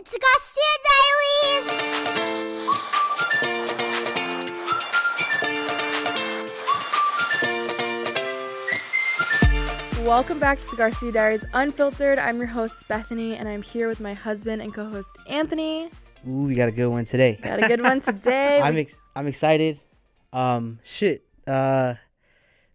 It's Garcia Diaries! Welcome back to the Garcia Diaries Unfiltered. I'm your host, Bethany, and I'm here with my husband and co host, Anthony. Ooh, we got a good one today. Got a good one today. I'm ex- I'm excited. Um, shit. Uh,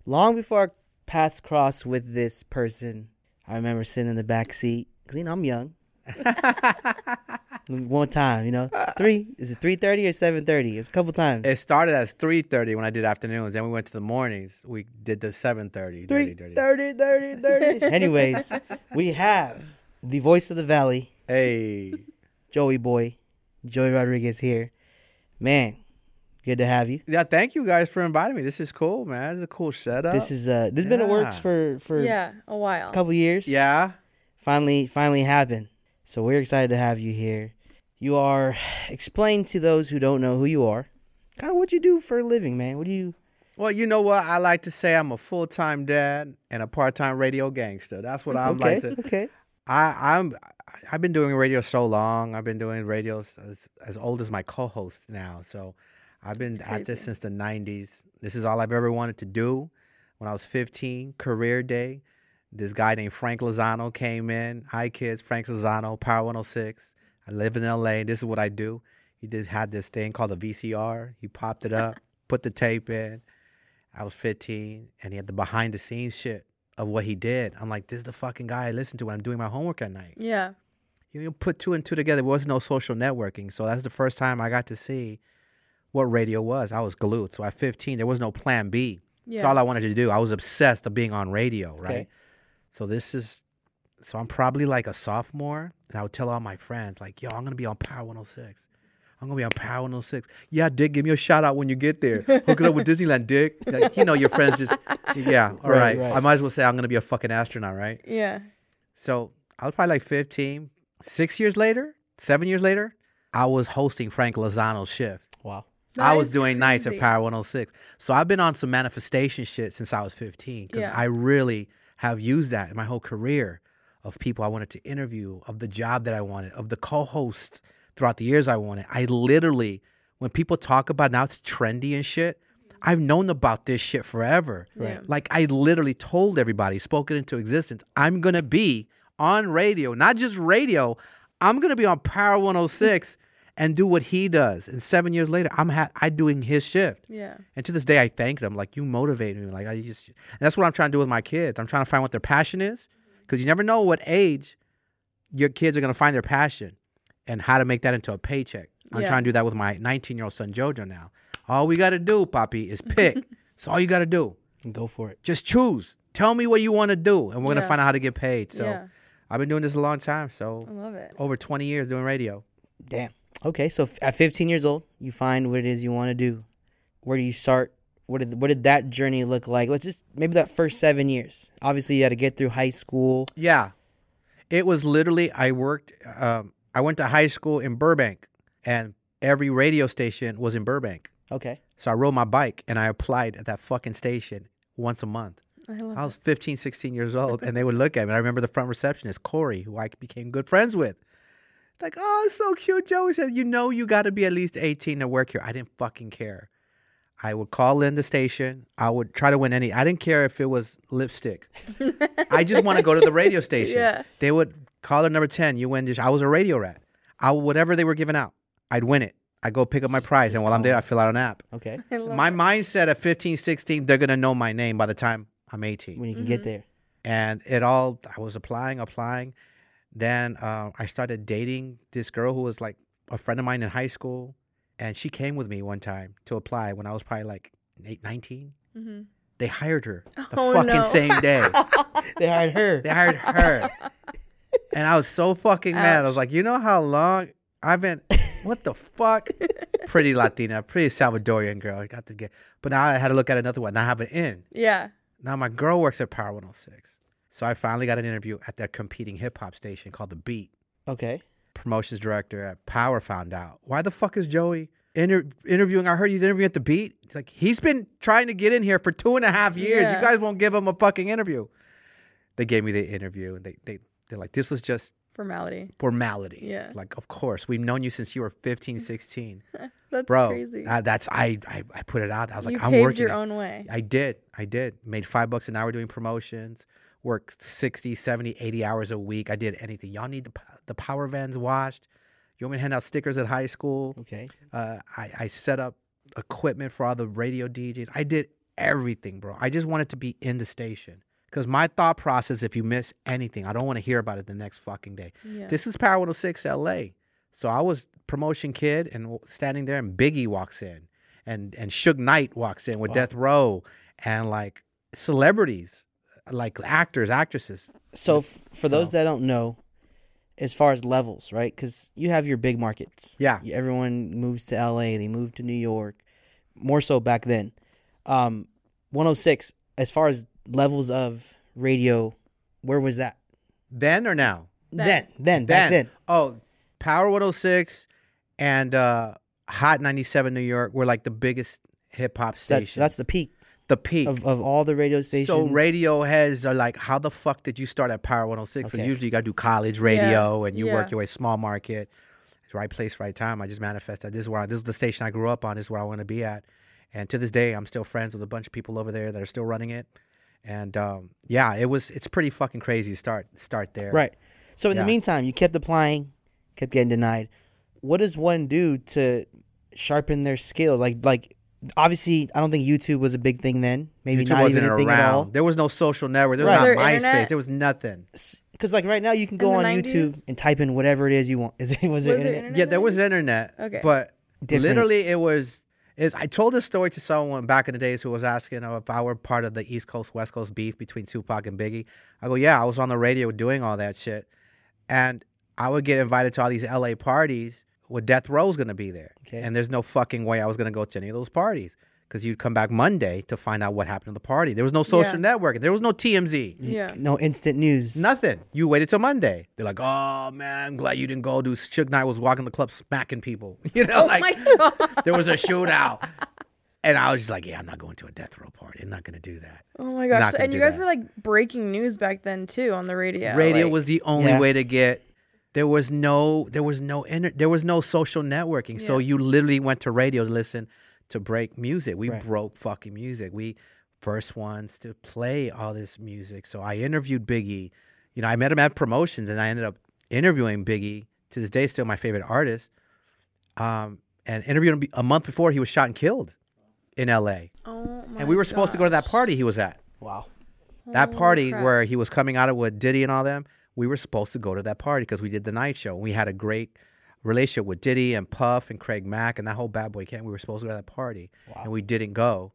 long before our paths crossed with this person, I remember sitting in the back seat because you know I'm young. One time, you know, three is it three thirty or seven thirty? It was a couple times. It started as three thirty when I did afternoons. Then we went to the mornings. We did the seven thirty. Three thirty, thirty, thirty. Anyways, we have the voice of the valley, Hey, Joey Boy, Joey Rodriguez here. Man, good to have you. yeah. Thank you guys for inviting me. This is cool, man. This is a cool setup. This is uh, this has been in works for for yeah, a while. a couple years. yeah. finally finally happened. So we're excited to have you here. You are explain to those who don't know who you are. Kind of what you do for a living, man. What do you Well, you know what? I like to say I'm a full time dad and a part time radio gangster. That's what I'm Okay. like to. okay. I, I'm. I've been doing radio so long. I've been doing radio as, as old as my co-host now. So I've been at this since the '90s. This is all I've ever wanted to do. When I was 15, career day, this guy named Frank Lozano came in. Hi, kids. Frank Lozano, Power 106. I live in LA. This is what I do. He did had this thing called a VCR. He popped it up, put the tape in. I was 15, and he had the behind the scenes shit of what he did. I'm like, this is the fucking guy I listen to when I'm doing my homework at night. Yeah. You know, put two and two together. There was no social networking, so that's the first time I got to see what radio was. I was glued. So at 15, there was no plan B. Yeah. That's all I wanted to do. I was obsessed of being on radio, right? Okay. So this is, so I'm probably like a sophomore, and I would tell all my friends, like, yo, I'm gonna be on Power 106. I'm gonna be on Power 106. Yeah, Dick, give me a shout out when you get there. Hook it up with Disneyland, Dick. Like, you know, your friends just, yeah, all Right, right. right. I might as well say I'm gonna be a fucking astronaut, right? yeah. So I was probably like 15. Six years later, seven years later, I was hosting Frank Lozano's shift. Wow. I was is doing nights at. Power 106. So I've been on some manifestation shit since I was 15 because Yeah. I really have used that in my whole career of people I wanted to interview, of the job that I wanted, of the co-hosts throughout the years I wanted. I literally, when people talk about now it's trendy and shit, I've known about this shit forever. Right. Like I literally told everybody, spoken into existence, I'm gonna be on radio, not just radio. I'm gonna be on Power 106 and do what he does. And seven years later, I'm ha- I doing his shift. Yeah. And to this day, I thank them. Like you motivate me. Like I just, and that's what I'm trying to do with my kids. I'm trying to find what their passion is, mm-hmm. because you never know what age your kids are gonna find their passion, and how to make that into a paycheck. I'm Yeah. trying to do that with my 19 year old son Jojo now. All we gotta do, Poppy, is pick. That's all you gotta do. Go for it. Just choose. Tell me what you want to do, and we're gonna Yeah. find out how to get paid. So yeah. I've been doing this a long time. So I love it. over 20 years doing radio. Damn. Okay, so at 15 years old, you find what it is you want to do. Where do you start? What did what did that journey look like? Let's just maybe that first seven years. Obviously, you had to get through high school. Yeah, it was literally. I worked. Um, I went to high school in Burbank, and every radio station was in Burbank. Okay. So I rode my bike and I applied at that fucking station once a month. I I was 15, 16 years old, and they would look at me. I remember the front receptionist, Corey, who I became good friends with. Like, oh, it's so cute. Joey said, you know, you got to be at least 18 to work here. I didn't fucking care. I would call in the station. I would try to win any. I didn't care if it was lipstick. I just want to go to the radio station. Yeah. They would call their number 10. You win this. I was a radio rat. I, whatever they were giving out, I'd win it. I'd go pick up my prize. and while I'm there, I fill out an app. Okay. My it. mindset at 15, 16, they're going to know my name by the time I'm 18 When you can Mm-hmm. get there. and it all i was applying applying then uh, i started dating this girl who was like a friend of mine in high school and she came with me one time to apply when i was probably like eight, 19 Mhm. they hired her the Oh, fucking no. same day They hired her. they hired her and i was so fucking mad i was like you know how long i've been what the fuck pretty latina pretty salvadorian girl i got to get but now i had to look at another one now i have an in Yeah. now my girl works at Power 106. So I finally got an interview at that competing hip hop station called The Beat. Okay. Promotions director at Power found out. Why the fuck is Joey inter- interviewing? I heard he's interviewing at The Beat. He's like, he's been trying to get in here for two and a half years. Yeah. You guys won't give him a fucking interview. They gave me the interview and they, they, they're like, this was just Formality. formality. Yeah. Like, of course, we've known you since you were 15, 16. That's Bro, crazy. uh, that's, I, I, I put it out. I was you like, I'm working. your it. own way. I did. I did. Made five bucks an hour doing promotions. Worked 60, 70, 80 hours a week. I did anything. Y'all need the, the power vans washed. You want me to hand out stickers at high school? Okay. Uh, I, I set up equipment for all the radio DJs. I did everything, bro. I just wanted to be in the station. Because my thought process, if you miss anything, I don't want to hear about it the next fucking day. Yeah. This is Power 106 LA. So I was promotion kid and standing there, and Biggie walks in, and and Suge Knight walks in with Wow. Death Row, and like celebrities, like actors, actresses. So f- for those So- that don't know, as far as levels, right? Because you have your big markets. Yeah. Everyone moves to LA. They move to New York. More so back then. Um, 106. As far as levels of radio, where was that? Then or now? Then. Then, then, back then. Oh, Power 106 and uh, Hot 97 New York were like the biggest hip hop stations. That's that's the peak the peak. of, of all the radio stations. So radio heads are like, how the fuck did you start at Power 106? So Okay. usually you got to do college radio and you yeah. work your way small market. Right place, right time. I just manifested. This is where I, this is the station I grew up on. This is where I want to be at. And to this day, I'm still friends with a bunch of people over there that are still running it. And um, yeah, it was it's pretty fucking crazy to start start there. Right. So in Yeah. the meantime, you kept applying, kept getting denied. What does one do to sharpen their skills? Like like obviously, I don't think YouTube was a big thing then. Maybe YouTube not wasn't even a thing at all. There was no social network. There was Right. not there MySpace. internet? There was nothing. Because like right now, you can go on the YouTube and type in whatever it is you want. Is it was, Was there there internet? internet? Yeah, there was internet. Okay. But Different. literally, it was. It, I told this story to someone back in the days who was asking if I were part of the East Coast West Coast beef between Tupac and Biggie. I go, yeah, I was on the radio doing all that shit, and I would get invited to all these LA parties where Death Row's gonna be there, Okay. and there's no fucking way I was gonna go to any of those parties because you'd come back Monday to find out what happened to the party. There was no social Yeah. networking. There was no TMZ. Yeah. No instant news. Nothing. You waited till Monday. They're like, "Oh man, I'm glad you didn't go." Do Suge Knight was walking the club smacking people. You know, Oh like my god. there was a shootout, and I was just like, "Yeah, I'm not going to a death row party. I'm not going to do that." Oh my gosh. So- and you guys that. were like breaking news back then too on the radio. Radio like- was the only Yeah. way to get. There was no, there was no, inter, there was no social networking. So you literally went to radio to listen to break music. We Right. broke fucking music. We first ones to play all this music. So I interviewed Biggie. You know, I met him at promotions, and I ended up interviewing Biggie. To this day, still my favorite artist. Um, and interviewed him a month before he was shot and killed in L.A. Oh my And we were supposed to go to that party he was at. Wow. That party crap. where he was coming out of with Diddy and all them, we were supposed to go to that party because we did the night show. We had a great relationship with Diddy and Puff and Craig Mack and that whole bad boy camp. We were supposed to go to that party, and we didn't go.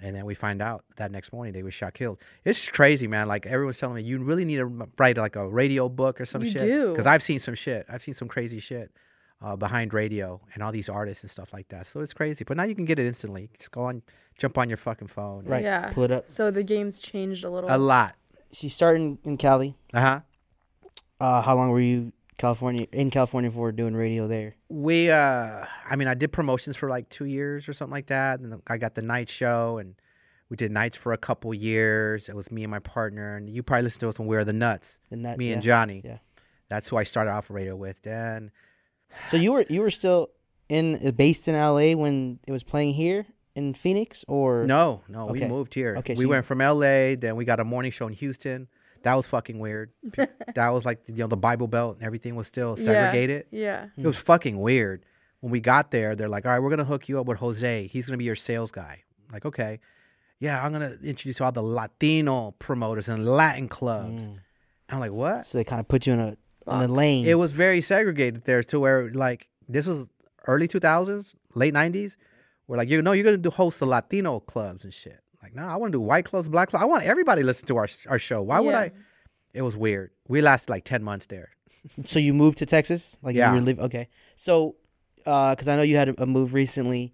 And then we find out that next morning they were shot killed. It's crazy, man. Like everyone's telling me, you really need to write like a radio book or some You shit. Because I've seen some shit. I've seen some crazy shit uh, behind radio and all these artists and stuff like that. So it's crazy. But now you can get it instantly. Just go on, jump on your fucking phone. Right. Yeah. Pull it up. So the game's changed a little. A lot. So you started in, in Cali. Uh huh. Uh, how long were you California in California for doing radio there? we uh i mean i did promotions for like two years or something like that and i got the night show and we did nights for a couple years. It was me and my partner and you probably listened to us when we were the nuts? The nuts, me and johnny. Yeah. that's who i started off radio with and So you were you were still in uh, based in LA when it was playing here in Phoenix or? No no we moved here. Okay, we so you- went from la then we got a morning show in houston that was fucking weird that was like you know the bible belt and everything was still segregated Yeah. yeah. It was fucking weird. When we got there, they're like, "All right, we're gonna hook you up with Jose. He's gonna be your sales guy." I'm like, okay, yeah, I'm gonna introduce you to all the Latino promoters and Latin clubs. Mm. I'm like, what? So they kind of put you in a in a lane. It was very segregated there to where like this was early 2000s, late 90s. Where like you know you're gonna do host the Latino clubs and shit. Like, no, I want to do white clothes, black clothes. I want everybody to listen to our our show. Why would I? It was weird. We lasted like 10 months there. so you moved to Texas? Like Yeah. you were live okay. So uh, because I know you had a, a move recently.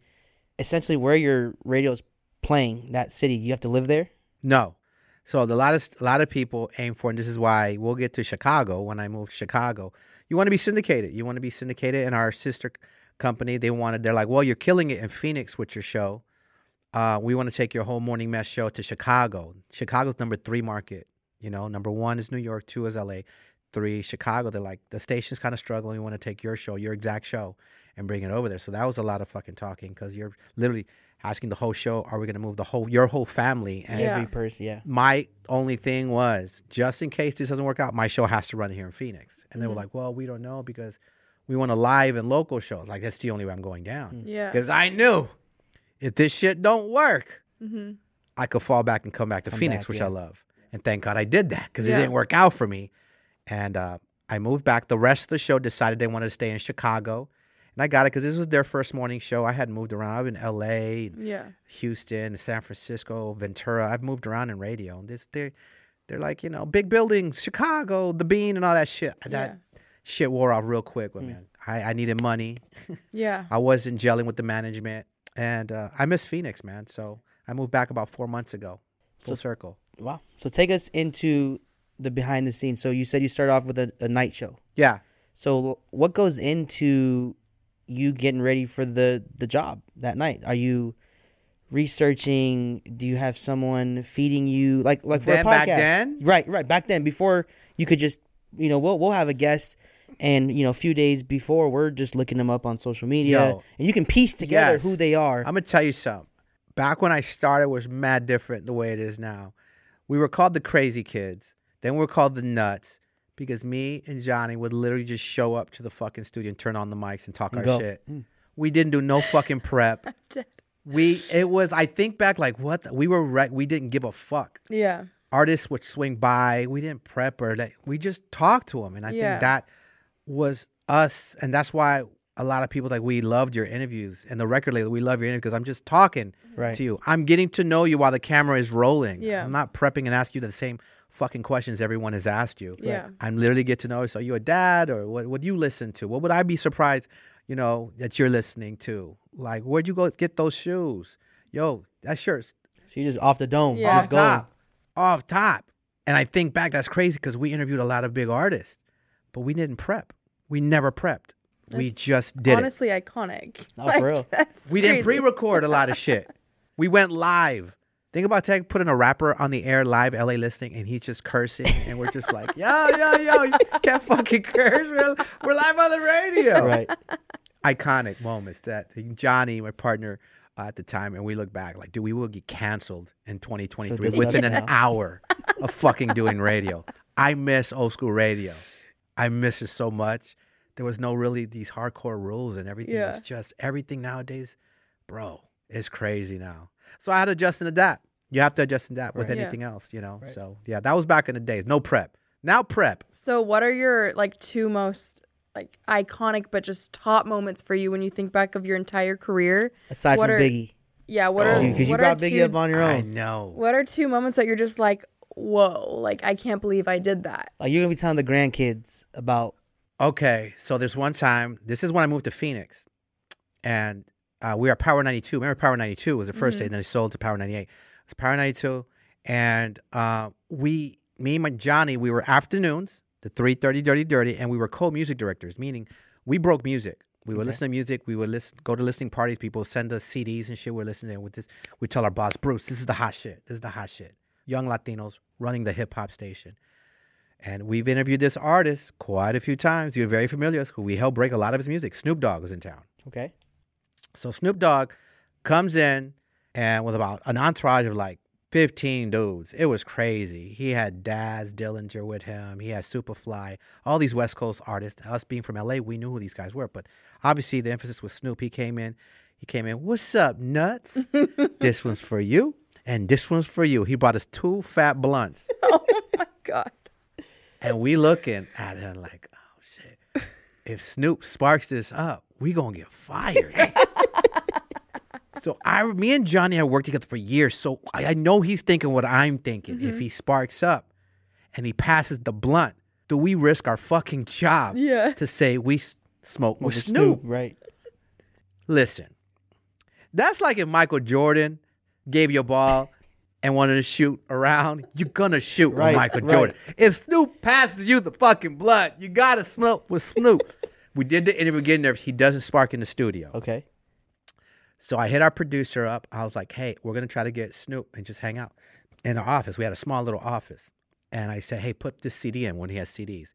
Essentially, where your radio is playing that city, you have to live there. No. So a lot of a lot of people aim for, and this is why we'll get to Chicago when I move to Chicago. You want to be syndicated. You want to be syndicated, in our sister company they wanted. They're like, well, you're killing it in Phoenix with your show. Uh, we want to take your whole morning mess show to Chicago. Chicago's number three market. You know, number one is New York, two is LA, three, Chicago. They're like, the station's kind of struggling. We want to take your show, your exact show, and bring it over there. So that was a lot of fucking talking because you're literally asking the whole show, are we going to move the whole, your whole family? And Yeah. Every person, yeah. my only thing was just in case this doesn't work out, my show has to run here in Phoenix. And they were Mhm. like, well, we don't know because we want a live and local show. Like, that's the only way I'm going down. Yeah. Because I knew if this shit don't work, hmm I could fall back and come back to Come Phoenix, back, which yeah. I love. And thank God I did that because Yeah. it didn't work out for me. And uh, I moved back. The rest of the show decided they wanted to stay in Chicago. And I got it because this was their first morning show. I hadn't moved around. I've been LA, Yeah. Houston, San Francisco, Ventura. I've moved around in radio. And this they're they're like, you know, big buildings, Chicago, the bean and all that shit. That shit wore off real quick with Mm. me. I, I needed money. Yeah. I wasn't gelling with the management. And uh, I miss Phoenix, man. So I moved back about four months ago. Full So- circle. Wow. So take us into the behind the scenes. So you said you started off with a, a night show. Yeah. So what goes into you getting ready for the the job that night? Are you researching? Do you have someone feeding you like like for Then a podcast? back then? Right, right. Back then, before you could just you know we'll we'll have a guest. And you know, a few days before, we're just looking them up on social media, Yo. and you can piece together Yes. who they are. I'm gonna tell you something. Back when I started was mad different the way it is now. We were called the crazy kids. Then we were called the nuts because me and Johnny would literally just show up to the fucking studio and turn on the mics and talk And our go. shit. Mm. We didn't do no fucking prep. We it was I think back like what the, we were right. We didn't give a fuck. Yeah. Artists would swing by. We didn't prep or like we just talked to them, and I Yeah. think that was us, and that's why a lot of people like we loved your interviews and the record label. We love your interviews because I'm just talking Right. to you. I'm getting to know you while the camera is rolling. Yeah. I'm not prepping and asking you the same fucking questions everyone has asked you. Yeah. I'm literally get to know. So, are you a dad or what? What do you listen to? What would I be surprised, you know, that you're listening to? Like, where'd you go get those shoes? Yo, that shirt's So you just off the dome, Yeah. just off going. top, off top. And I think back, that's crazy because we interviewed a lot of big artists, but we didn't prep. We never prepped. we just did it. Honestly, iconic. No, for real. We didn't crazy. pre-record a lot of shit. We went live. Think about tech putting a rapper on the air live LA listening and he's just cursing and we're just like, yo, yo, yo, you can't fucking curse. We're, we're live on the radio. Right. Iconic moments that Johnny, my partner uh, at the time, and we look back like, dude, we will get canceled in 2023 within an hour of fucking doing radio. I miss old school radio. I miss it so much. There was no really these hardcore rules and everything Yeah. was just everything nowadays, bro, is crazy now. So I had to adjust and adapt. You have to adjust and adapt with Right. Yeah. anything else, you know. Right. So yeah, that was back in the days. No prep. Now prep. So, what are your like two most like iconic but just top moments for you when you think back of your entire career? Aside What from are- Biggie, Yeah, what Oh. are because you what brought are Biggie two, up on your own. I own. know. What are two moments that you're just like, whoa, like I can't believe I did that. Like you're gonna be telling the grandkids about Okay, so there's one time. This is when I moved to Phoenix, and uh, we were at Power 92. Remember, Power 92 was the 1st day, and then it sold to Power 98. It's Power 92, and uh, we, me and my Johnny, we were afternoons, the 3:30 Dirty Dirty, and we were co-music directors, meaning we broke music. We would Okay. listen to music. We would listen, go to listening parties. People send us CDs and shit. We're listening with this. We tell our boss, Bruce, this is the hot shit. This is the hot shit. Young Latinos running the hip hop station. And we've interviewed this artist quite a few times. You're very familiar with, who we helped break a lot of his music. Snoop Dogg was in town. okay. So Snoop Dogg comes in and with about an entourage of like 15 dudes. It was crazy. He had Daz Dillinger with him. He had Soopafly, all these West Coast artists. Us being from LA, we knew who these guys were. But obviously the emphasis was Snoop. He came in. He came in, what's up, nuts? this one's for you. And this one's for you. He brought us two fat blunts. oh my god. And we looking at him like, oh shit. If Snoop sparks this up, we gonna get fired. so I, me and Johnny have worked together for years, so I, I know he's thinking what I'm thinking. If he mm-hmm. sparks up and he passes the blunt, do we risk our fucking job Yeah. to say we s- smoke with, With Snoop? right? Listen, that's like if Michael Jordan gave you a ball and wanted to shoot around, you're gonna shoot Right, with Michael right. Jordan. If Snoop passes you the fucking blood, you gotta smoke with Snoop. we did the interview getting nervous. He doesn't spark in the studio. Okay. So I hit our producer up. I was like, hey, we're gonna try to get Snoop and just hang out in our office. We had a small little office. And I said, hey, put this CD in when he has CDs.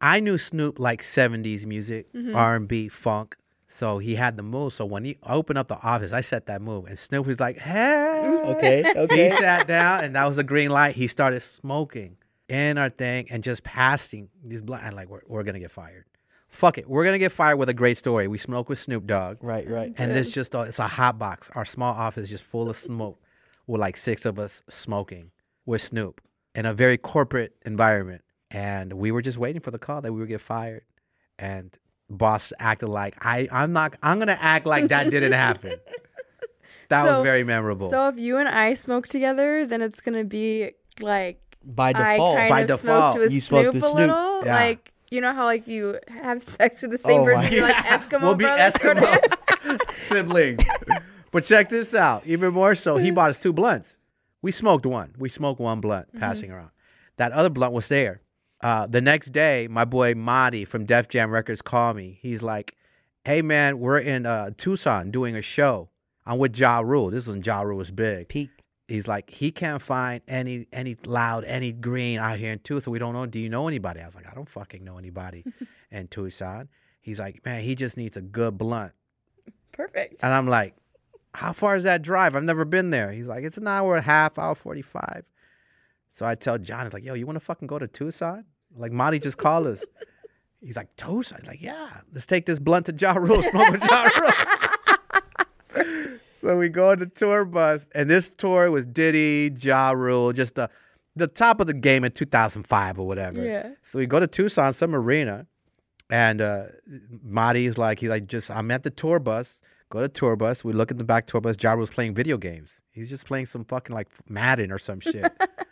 I knew Snoop like '70s music, mm-hmm. R&B, funk. So he had the move. So when he opened up the office, I set that move, and Snoop was like, "Hey, Okay, Okay. He sat down, and that was a green light. He started smoking in our thing and just passing these blunt. And like, we're, we're gonna get fired. Fuck it, we're gonna get fired with a great story. We smoke with Snoop Dogg, Right, right. and this just a, it's a hot box. Our small office is just full of smoke, with like six of us smoking with Snoop in a very corporate environment. And we were just waiting for the call that we would get fired, and boss acted like I I'm not I'm gonna act like that didn't happen. That So- was very memorable. So if you and I smoke together, then it's gonna be like By I default. kind By of default, smoked with you smoked Snoop with a Snoop. little. Yeah. Like you know how like you have sex with the same Oh person, my- you're like Eskimo we'll be brothers. sort. Eskimo siblings. but check this out. Even more so, he bought us two blunts. We smoked one. We smoked one blunt mm-hmm. passing around. That other blunt was there. Uh, the next day, my boy Marty from Def Jam Records called me. He's like, "Hey man, we're in uh, Tucson doing a show. I'm with Ja Rule. This is when Ja Rule was big. Peak. He's like, he can't find any any loud, any green out here in Tucson. We don't know. Do you know anybody? I was like, I don't fucking know anybody in Tucson. He's like, man, he just needs a good blunt. Perfect. And I'm like, how far is that drive? I've never been there. He's like, it's an hour and a half, hour 45. So I tell John, it's like, yo, you want to fucking go to Tucson? Like, Monty just called us. He's like, Tucson? He's like, yeah, let's take this blunt to Ja Rule, smoke with Ja Rule. so we go on the tour bus, and this tour was Diddy, Ja Rule, just the, the top of the game in 2005 or whatever. Yeah. So we go to Tucson, some arena, and uh, Marty's like, he's like, just I'm at the tour bus. Go to tour bus. We look at the back tour bus. Ja Rule's playing video games. He's just playing some fucking like Madden or some shit.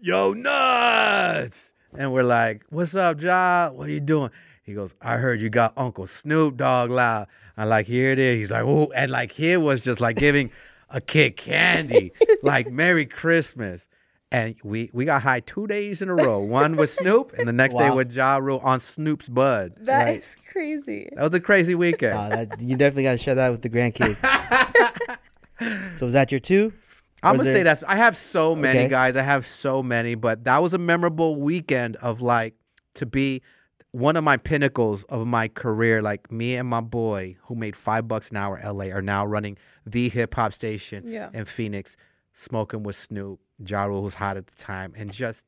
Yo, nuts! And we're like, what's up, Ja? What are you doing? He goes, I heard you got Uncle Snoop Dogg loud. I'm like, here it is. He's like, oh, and like here was just like giving a kid candy, like Merry Christmas. And we we got high two days in a row. One with Snoop, and the next day Wow. with Ja Rule on Snoop's bud. That is Right. crazy. That was a crazy weekend. Nah, that, you definitely got to share that with the grandkids. so was that your two? I'm gonna there- say that I have so many Okay. guys. I have so many, but that was a memorable weekend of like to be one of my pinnacles of my career. Like me and my boy, who made five bucks an hour, LA, are now running the hip hop station Yeah. in Phoenix, smoking with Snoop, Ja Rule, who's hot at the time, and just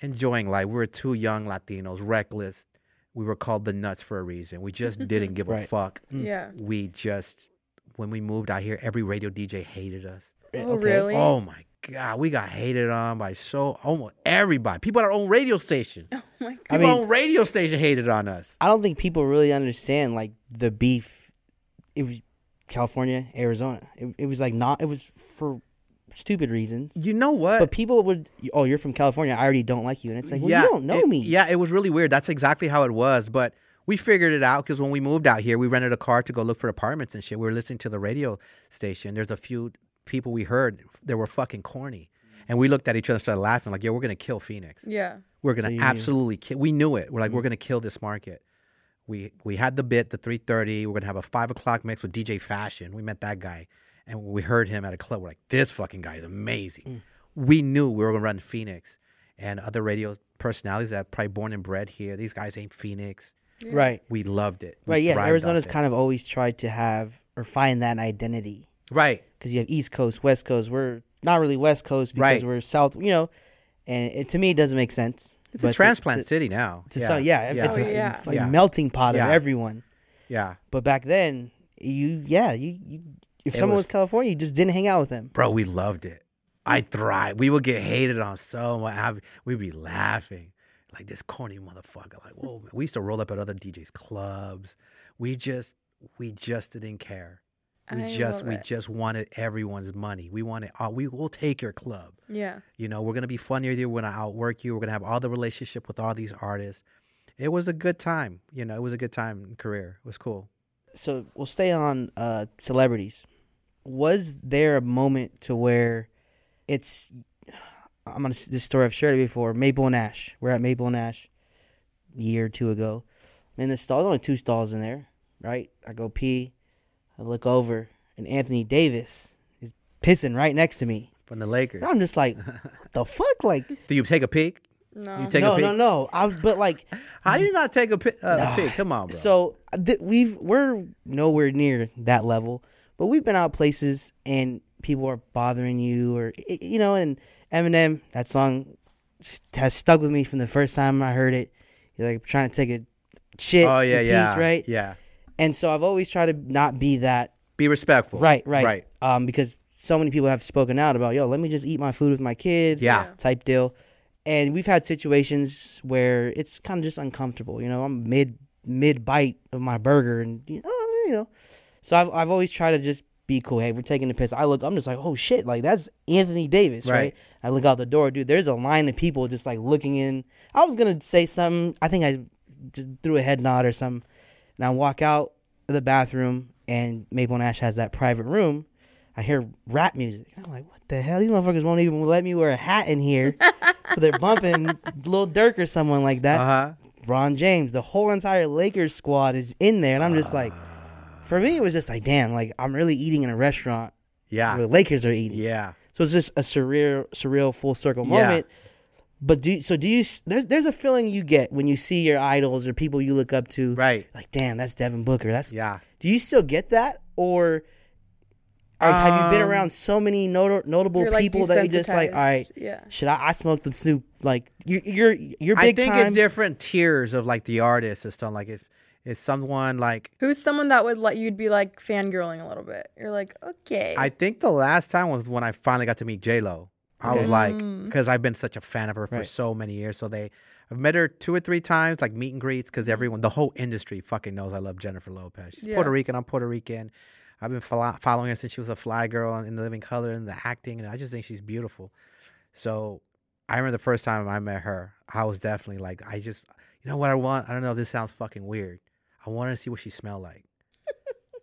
enjoying life. We were two young Latinos, reckless. We were called the nuts for a reason. We just didn't give a fuck. Mm. Yeah. We just when we moved out here, every radio DJ hated us. Oh, really? Oh my god, we got hated on by so almost everybody. People at our own radio station. Oh my god. People mean- at our own radio station hated on us. I don't think people really understand like the beef. It was California, Arizona. It, it was like not. It was for stupid reasons. You know what? But people would. Oh, you're from California. I already don't like you, and it's like, well, you don't know it- me. Yeah, it was really weird. That's exactly how it was. But we figured it out because when we moved out here, we rented a car to go look for apartments and shit. We were listening to the radio station. There's a few people we heard that were fucking corny. And we looked at each other and started laughing, like, yo, we're going to kill Phoenix. Yeah. We're gonna you absolutely kill. We knew it. We're like, we're mm-hmm. gonna kill this market. We we had the bit, the three thirty. We're gonna have a five o'clock mix with DJ Fashion. We met that guy, and we heard him at a club. We're like, this fucking guy is amazing. Mm. We knew we were gonna run Phoenix, and other radio personalities that are probably born and bred here. These guys ain't Phoenix. Right. We loved it. We Right. Yeah. Arizona's kind of always tried to have or find that identity right. because you have East Coast, West Coast. We're not really West Coast because Right. we're South. You know, and it, to me, it doesn't make sense. It's But a transplant to- city now. to some, yeah, it's Oh, a, yeah. a Yeah. melting pot Yeah. of everyone. yeah. But back then, you yeah, you, you if It someone was- was California, you just didn't hang out with them. bro, we loved it. I thrive. We would get hated on so much. I- We'd be laughing like this corny motherfucker. Like, whoa, man. We used to roll up at other DJs clubs. We just, we just didn't care. We I just, we it. just wanted everyone's money. We wanted, oh, we will take your club. Yeah. You know, we're gonna be funnier with you. We're gonna outwork you. We're gonna have all the relationship with all these artists. It was a good time. You know, it was a good time in career. It was cool. So we'll stay on uh, celebrities. Was there a moment to where it's I'm on this story I've shared it before. Maple and Ash. We're at Maple and Ash a year or two ago. In the stall, there's only two stalls in there, right? I go pee. I look over, and Anthony Davis is pissing right next to me. From the Lakers. And I'm just like, the fuck? Like, Do you take a peek? No. You take no, a pic. no, no. I but like How do you not take a pic? Uh, Nah. a pic? Come on, bro. so th- we've we're nowhere near that level, but we've been out places and people are bothering you or you know, and Eminem that song has stuck with me from the first time I heard it. You're like trying to take a shit. oh yeah, in yeah, peace, right? Yeah. And so I've always tried to not be that Be respectful. Right, right, right. Um, because so many people have spoken out about, yo, let me just eat my food with my kid, Yeah. type deal. And we've had situations where it's kind of just uncomfortable. You know, I'm mid mid bite of my burger, and you know, you know. So I've I've always tried to just be cool. Hey, we're taking the piss. I look, I'm just like, oh shit, like that's Anthony Davis, right? Right. I look out the door, dude. There's a line of people just like looking in. I was gonna say something. I think I just threw a head nod or something. And I walk out of the bathroom, and Maple and Ash has that private room. I hear rap music. I'm like, what the hell? These motherfuckers won't even let me wear a hat in here. so they're bumping Lil Durk or someone like that. Uh huh. Ron James. The whole entire Lakers squad is in there. And I'm just like, for me, it was just like, damn, like I'm really eating in a restaurant Yeah. where the Lakers are eating. Yeah. So it's just a surreal, surreal full circle Yeah. moment. But do so? Do you? There's there's a feeling you get when you see your idols or people you look up to. Right. Like, damn, that's Devin Booker. That's. Yeah. Do you still get that, or, or have you been Um, around so many not- notable You're, like, people that you just like, all right. Yeah. should I? I smoked the Snoop. Like, you, you're you're I think time. it's different tiers of like the artist and stuff. Like if it's someone like Who's someone that would let you'd be like fangirling a little bit? You're like, okay. I think the last time was when I finally got to meet J Lo. I was like, Mm. because I've been such a fan of her for Right. so many years. So they, I've met her two or three times, like meet and greets, because everyone, the whole industry, fucking knows I love Jennifer Lopez. She's Yeah. Puerto Rican. I'm Puerto Rican. I've been follow- following her since she was a fly girl in The Living Color and the acting, and I just think she's beautiful. So I remember the first time I met her, I was definitely like, I just, you know what I want? I don't know if this sounds fucking weird. I wanted to see what she smelled like.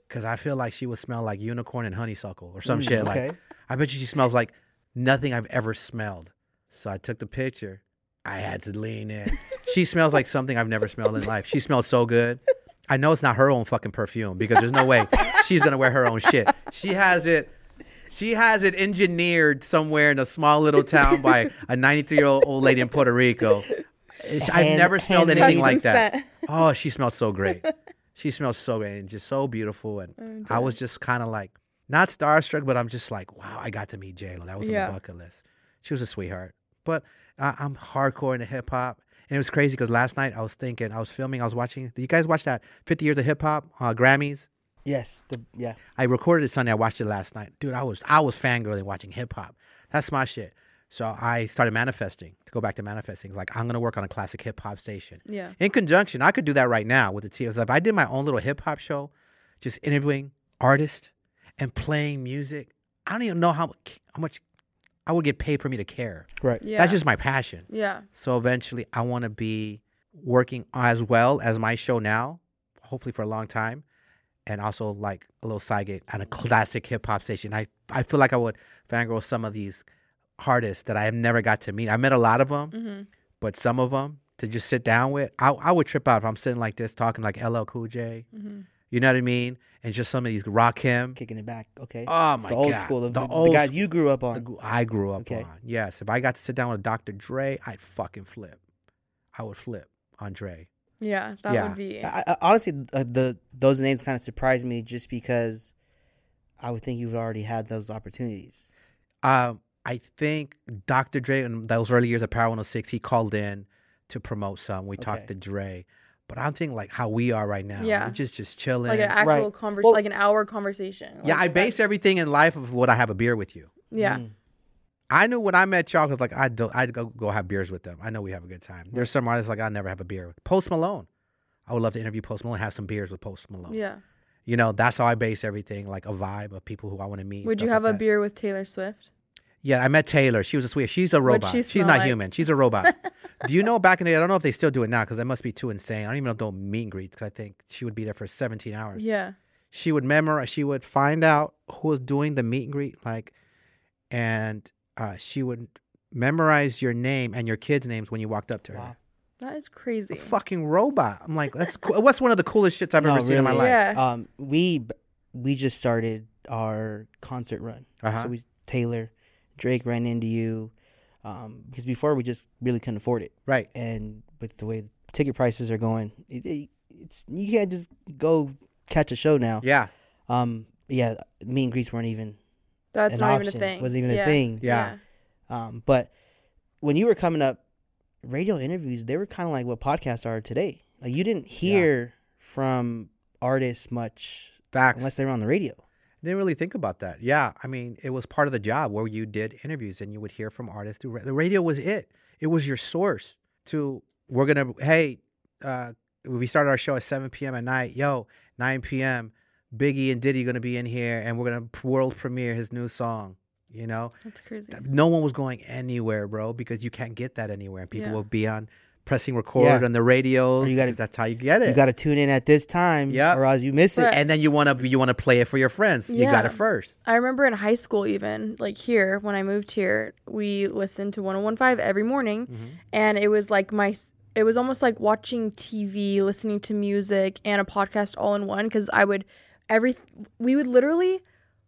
Because I feel like she would smell like unicorn and honeysuckle or some Mm, shit. okay. Like, I bet you she smells like nothing I've ever smelled. So I took the picture. I had to lean in. she smells like something I've never smelled in life. She smells so good. I know it's not her own fucking perfume because there's no way she's gonna wear her own shit. She has it. She has it engineered somewhere in a small little town by a 93 year old old lady in Puerto Rico. I've never smelled anything like that. Oh, she smelled so great. She smelled so great and just so beautiful. And Oh, I was just kind of like, not starstruck, but I'm just like, wow, I got to meet J Lo. That was Yeah. on the bucket list. She was a sweetheart. But I, I'm hardcore into hip hop. And it was crazy because last night I was thinking, I was filming, I was watching. Did you guys watch that 50 Years of Hip Hop uh, Grammys? yes, the yeah. I recorded it Sunday. I watched it last night. Dude, I was I was fangirling watching hip hop. That's my shit. So I started manifesting to go back to manifesting. Like I'm gonna work on a classic hip hop station. Yeah. In conjunction, I could do that right now with the teams. If I did my own little hip hop show, just interviewing artists and playing music, I don't even know how much how much I would get paid for me to care. Right. Yeah. That's just my passion. Yeah. So eventually, I want to be working as well as my show now, hopefully for a long time, and also like a little side gig on a classic hip hop station. I I feel like I would fangirl some of these artists that I have never got to meet. I met a lot of them, hmm but some of them to just sit down with, I I would trip out if I'm sitting like this talking like LL Cool J. hmm You know what I mean? And just some of these rock him. Kicking it back. Okay. Oh It's my the old god, school, the, the, the, the old guys you grew up on. gr- I grew up Okay. on. Yes, if I got to sit down with Dr. Dre, I'd fucking flip. I would flip on Dre. Yeah. That Yeah. would be. I, I, honestly, uh, the those names kind of surprised me just because I would think you've already had those opportunities. Um, I think Dr. Dre in those early years of Power 106, he called in to promote some. We talked to Dre, but I'm thinking like how we are right now. Yeah. we're just just chilling. like an actual Right. conversation, Well- like an hour conversation. yeah, Like, I base everything in life of what I have a beer with you. Yeah. Mm. I knew when I met y'all, cause like I'd, I'd go go have beers with them. I know we have a good time. There's some artists like I never have a beer with. Post Malone, I would love to interview Post Malone, have some beers with Post Malone. Yeah. You know, that's how I base everything, like a vibe of people who I want to meet. Would you have like a that. beer with Taylor Swift? Yeah, I met Taylor. She was a sweet. She's a robot. she She's not like? human. She's a robot. do you know back in the day? I don't know if they still do it now because that must be too insane. I don't even know if they'll meet and greets because I think she would be there for 17 hours. Yeah. She would memorize. She would find out who was doing the meet and greet, like, and uh, she would memorize your name and your kids' names when you walked up to her. Wow. That is crazy. A fucking robot. I'm like, that's cool. what's one of the coolest shits I've No, ever seen in my life. Yeah. Um, we we just started our concert run. Uh-huh. So we Taylor, Drake ran into you. um, because before we just really couldn't afford it, Right. and with the way ticket prices are going, it, it, it's you can't just go catch a show now. Yeah. Um, yeah, meet and greets weren't even That's an not even a option. thing. Wasn't even Yeah. a thing. Yeah. Um, but when you were coming up, radio interviews they were kind of like what podcasts are today. Like you didn't hear from artists much Facts. unless they were on the radio. Didn't really think about that. Yeah, I mean, it was part of the job where you did interviews and you would hear from artists. Through ra- the radio was it. It was your source to we're gonna hey, uh, we started our show at 7 p.m. at night. Yo, 9 p.m. Biggie and Diddy gonna be in here and we're gonna world premiere his new song. You know, That's crazy. no one was going anywhere, bro, because you can't get that anywhere. And people Yeah. will be on pressing record Yeah. on the radios. You gotta- that's how you get it. You got to tune in at this time, Yep. or else you miss it. And then you want to you want to play it for your friends. You got it first. I remember in high school, even like here when I moved here, we listened to 1015 every morning, Mm-hmm. and it was like my. It was almost like watching TV, listening to music, and a podcast all in one. Because I would every we would literally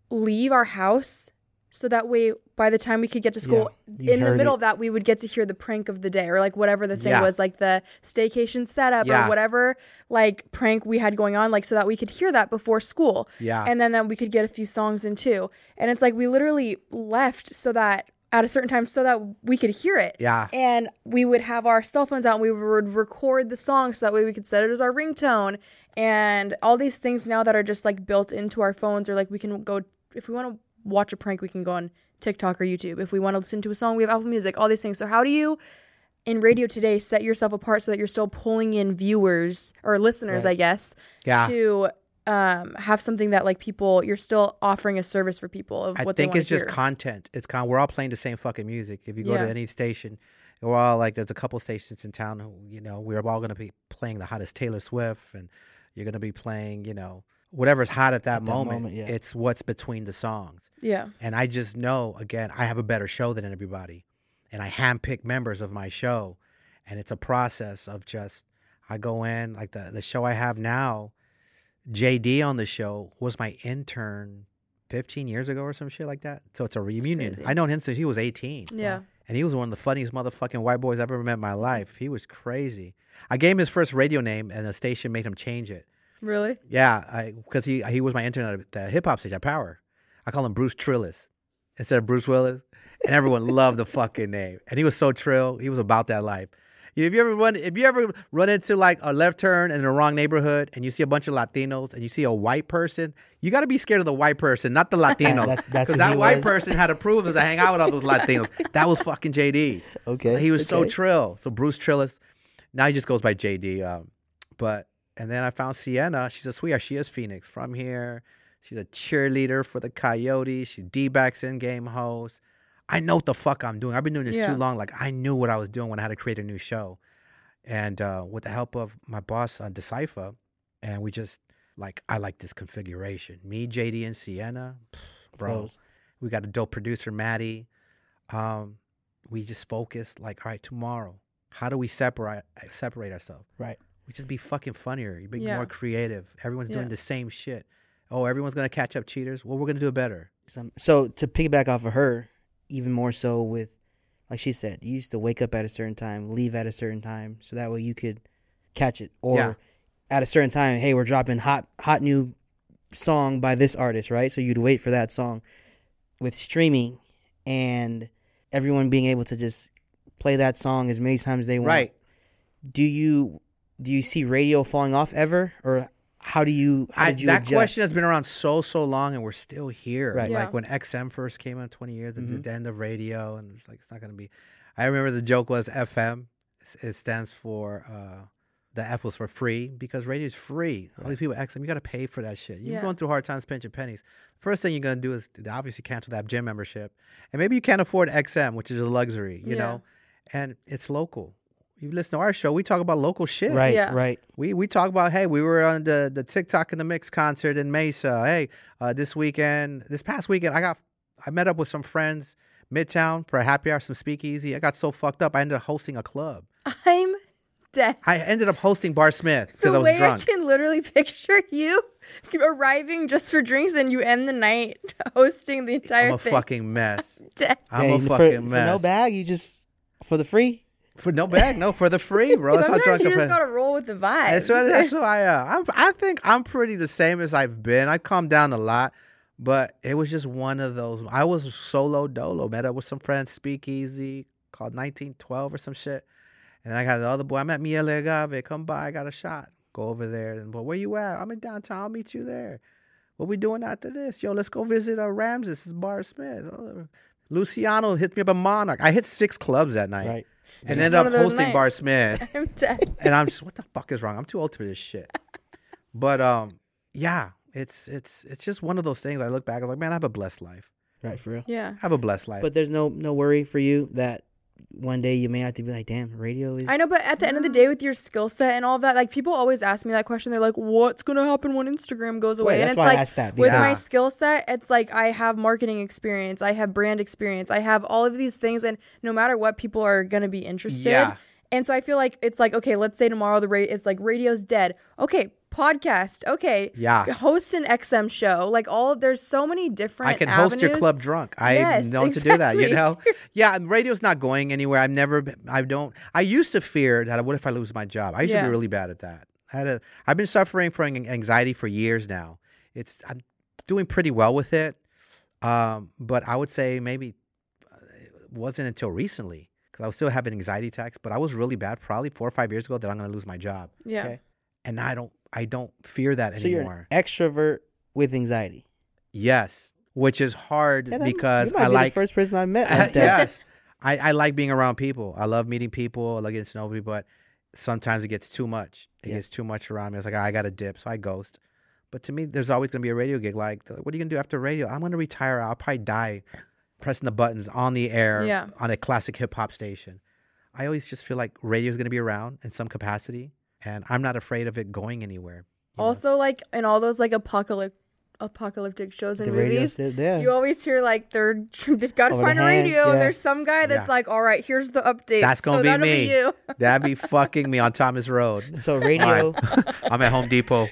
leave our house so that way by the time we could get to school you in the middle it. of that we would get to hear the prank of the day or like whatever the thing Yeah. was like the staycation setup Yeah. or whatever like prank we had going on like so that we could hear that before school Yeah. and then that we could get a few songs in too and it's like we literally left so that at a certain time so that we could hear it Yeah. and we would have our cell phones out and we would record the song so that way we could set it as our ringtone and all these things now that are just like built into our phones or like we can go if we want to watch a prank we can go on tiktok or youtube if we want to listen to a song we have apple music all these things so how do you in radio today set yourself apart so that you're still pulling in viewers or listeners i guess Yeah. to um, have something that like people you're still offering a service for people of I what think they it's just hear. content. It's con. We're all playing the same fucking music. If you go Yeah. to any station, we're all like, there's a couple stations in town who, you know, we're all gonna be playing the hottest Taylor Swift, and you're gonna be playing, you know, whatever's hot at that, At that moment. moment, yeah. It's what's between the songs, yeah and I just know again, I have a better show than everybody, and I handpick members of my show, and it's a process of just I go in like the the show I have now. JD on the show was my intern 15 years ago or some shit like that. So it's a reunion. crazy. I known him since he was 18. yeah And he was one of the funniest motherfucking white boys I've ever met in my life. He was crazy. I gave him his first radio name and the station made him change it. Really Yeah, because he he was my intern at the hip hop stage at Power. I call him Bruce Trillis instead of Bruce Willis. And everyone loved the fucking name. And he was so trill. He was about that life. If you ever run, if you ever run into like a left turn in the wrong neighborhood, and you see a bunch of Latinos, and you see a white person, you got to be scared of the white person, not the Latino, That- that's because that white was. person had approved to hang out with all those Latinos. That was fucking JD. Okay, He was so okay. trill. So Bruce Trillis. Now he just goes by JD. Um, but and then I found Sienna. She's a sweetheart. She is Phoenix from here. She's a cheerleader for the Coyotes. She's D-backs in-game host. I know what the fuck I'm doing. I've been doing this Yeah. too long. Like I knew what I was doing when I had to create a new show, and uh, with the help of my boss, uh, Decipher, and we just like I like this configuration. Me, JD, and Sienna, pff, bro. We got a dope producer, Maddie. Um, we just focused like, all right, tomorrow, how do we separate separate ourselves? Right. We just be fucking funnier. You be Yeah. more creative. Everyone's doing Yeah. the same shit. Oh, everyone's gonna catch up cheaters. Well, we're gonna do it better. Some, so to piggyback off of her, even more so with, like she said, you used to wake up at a certain time, leave at a certain time, so that way you could catch it. Or Yeah. at a certain time, hey, we're dropping hot, hot new song by this artist, right? So you'd wait for that song. With streaming and everyone being able to just play that song as many times as they want, Right. Do you do you see radio falling off ever, or how do you how I, did you that adjust? question has been around so so long, and we're still here. Right. Yeah. Like when XM first came out, twenty years, at Mhm. the end of radio, and it's like it's not gonna be. I remember the joke was FM. It stands for uh, the F was for free because radio is free. All these people XM, you got to pay for that shit. You're Yeah. going through hard times, pinching pennies. First thing you're gonna do is obviously cancel that gym membership, and maybe you can't afford XM, which is a luxury, you Yeah. know, and it's local. You listen to our show, we talk about local shit. right, Yeah. right. We we talk about hey, we were on the the TikTok in the Mix concert in Mesa. Hey, uh, this weekend, this past weekend, I got I met up with some friends Midtown for a happy hour, some speakeasy. I got so fucked up, I ended up hosting a club. I'm dead. I ended up hosting Bar Smith because I was way drunk. I can literally picture you arriving just for drinks and you end the night hosting the entire I'm a thing. fucking mess. dead. I'm Yeah, a fucking for, mess. no bag, you just for the free. For no bag, no, for the free, bro. That's how Sometimes drunk you I'm. just gotta roll with the vibe. That's what. That's what I. Uh, I'm, I think I'm pretty the same as I've been. I calmed down a lot, but it was just one of those. I was solo dolo. Met up with some friends, speakeasy called 1912 or some shit, and then I got the other boy. I met Miele Agave. Come by. I got a shot. Go over there. And but where you at? I'm in downtown. I'll meet you there. What we doing after this? Yo, let's go visit uh, Ramses. This is Bar Smith. Oh, Luciano hit me up a Monarch. I hit six clubs that night. Right. And ended up hosting Bar. Smith I'm dead. and I'm just what the fuck is wrong? I'm too old for this shit. But um, yeah, it's it's it's just one of those things. I look back, I'm like, man, I have a blessed life. Right, for real. Yeah. I have a blessed life. But there's no no worry for you that one day you may have to be like, damn, radio is. I know, but at the end of the day, with your skill set and all that, like people always ask me that question. They're like, "What's gonna happen when Instagram goes away?" Wait, and that's it's why I like, asked that, with my skill set, it's like I have marketing experience, I have brand experience, I have all of these things, and no matter what, people are gonna be interested. Yeah. And so I feel like it's like, okay, let's say tomorrow the rate it's like radio's dead. Okay, podcast. Okay, Yeah. host an XM show. Like all of there's so many different. I can host your club drunk. I Yes, known to do that. You know, yeah. Radio's not going anywhere. I've never. I don't. I used to fear that. What if I lose my job? I used to be really bad at that. I had a. I've been suffering from anxiety for years now. It's. I'm doing pretty well with it. Um, but I would say maybe uh, it wasn't until recently because I was still having anxiety attacks. But I was really bad, probably four or five years ago, that I'm going to lose my job. Yeah. Okay. And I don't. I don't fear that So you're anymore. an extrovert with anxiety. Yes, which is hard Yeah, because you might I be like. the first person I met like that. yes, I, I like being around people. I love meeting people. I like getting to know people, but sometimes it gets too much. It Yeah. gets too much around me. It's like I got to dip, so I ghost. But to me, there's always going to be a radio gig. Like, what are you going to do after radio? I'm going to retire. I'll probably die pressing the buttons on the air Yeah. on a classic hip hop station. I always just feel like radio is going to be around in some capacity, and I'm not afraid of it going anywhere. you know? Also, like in all those like apocalyptic apocalyptic shows and The movies, still there. you always hear like they're they've got to Over the find a hand, radio. and. There's some guy that's Yeah. like, "All right, here's the update." That's gonna so be that'll me. Be you. That'd be fucking me on Thomas Road. so radio. I'm at Home Depot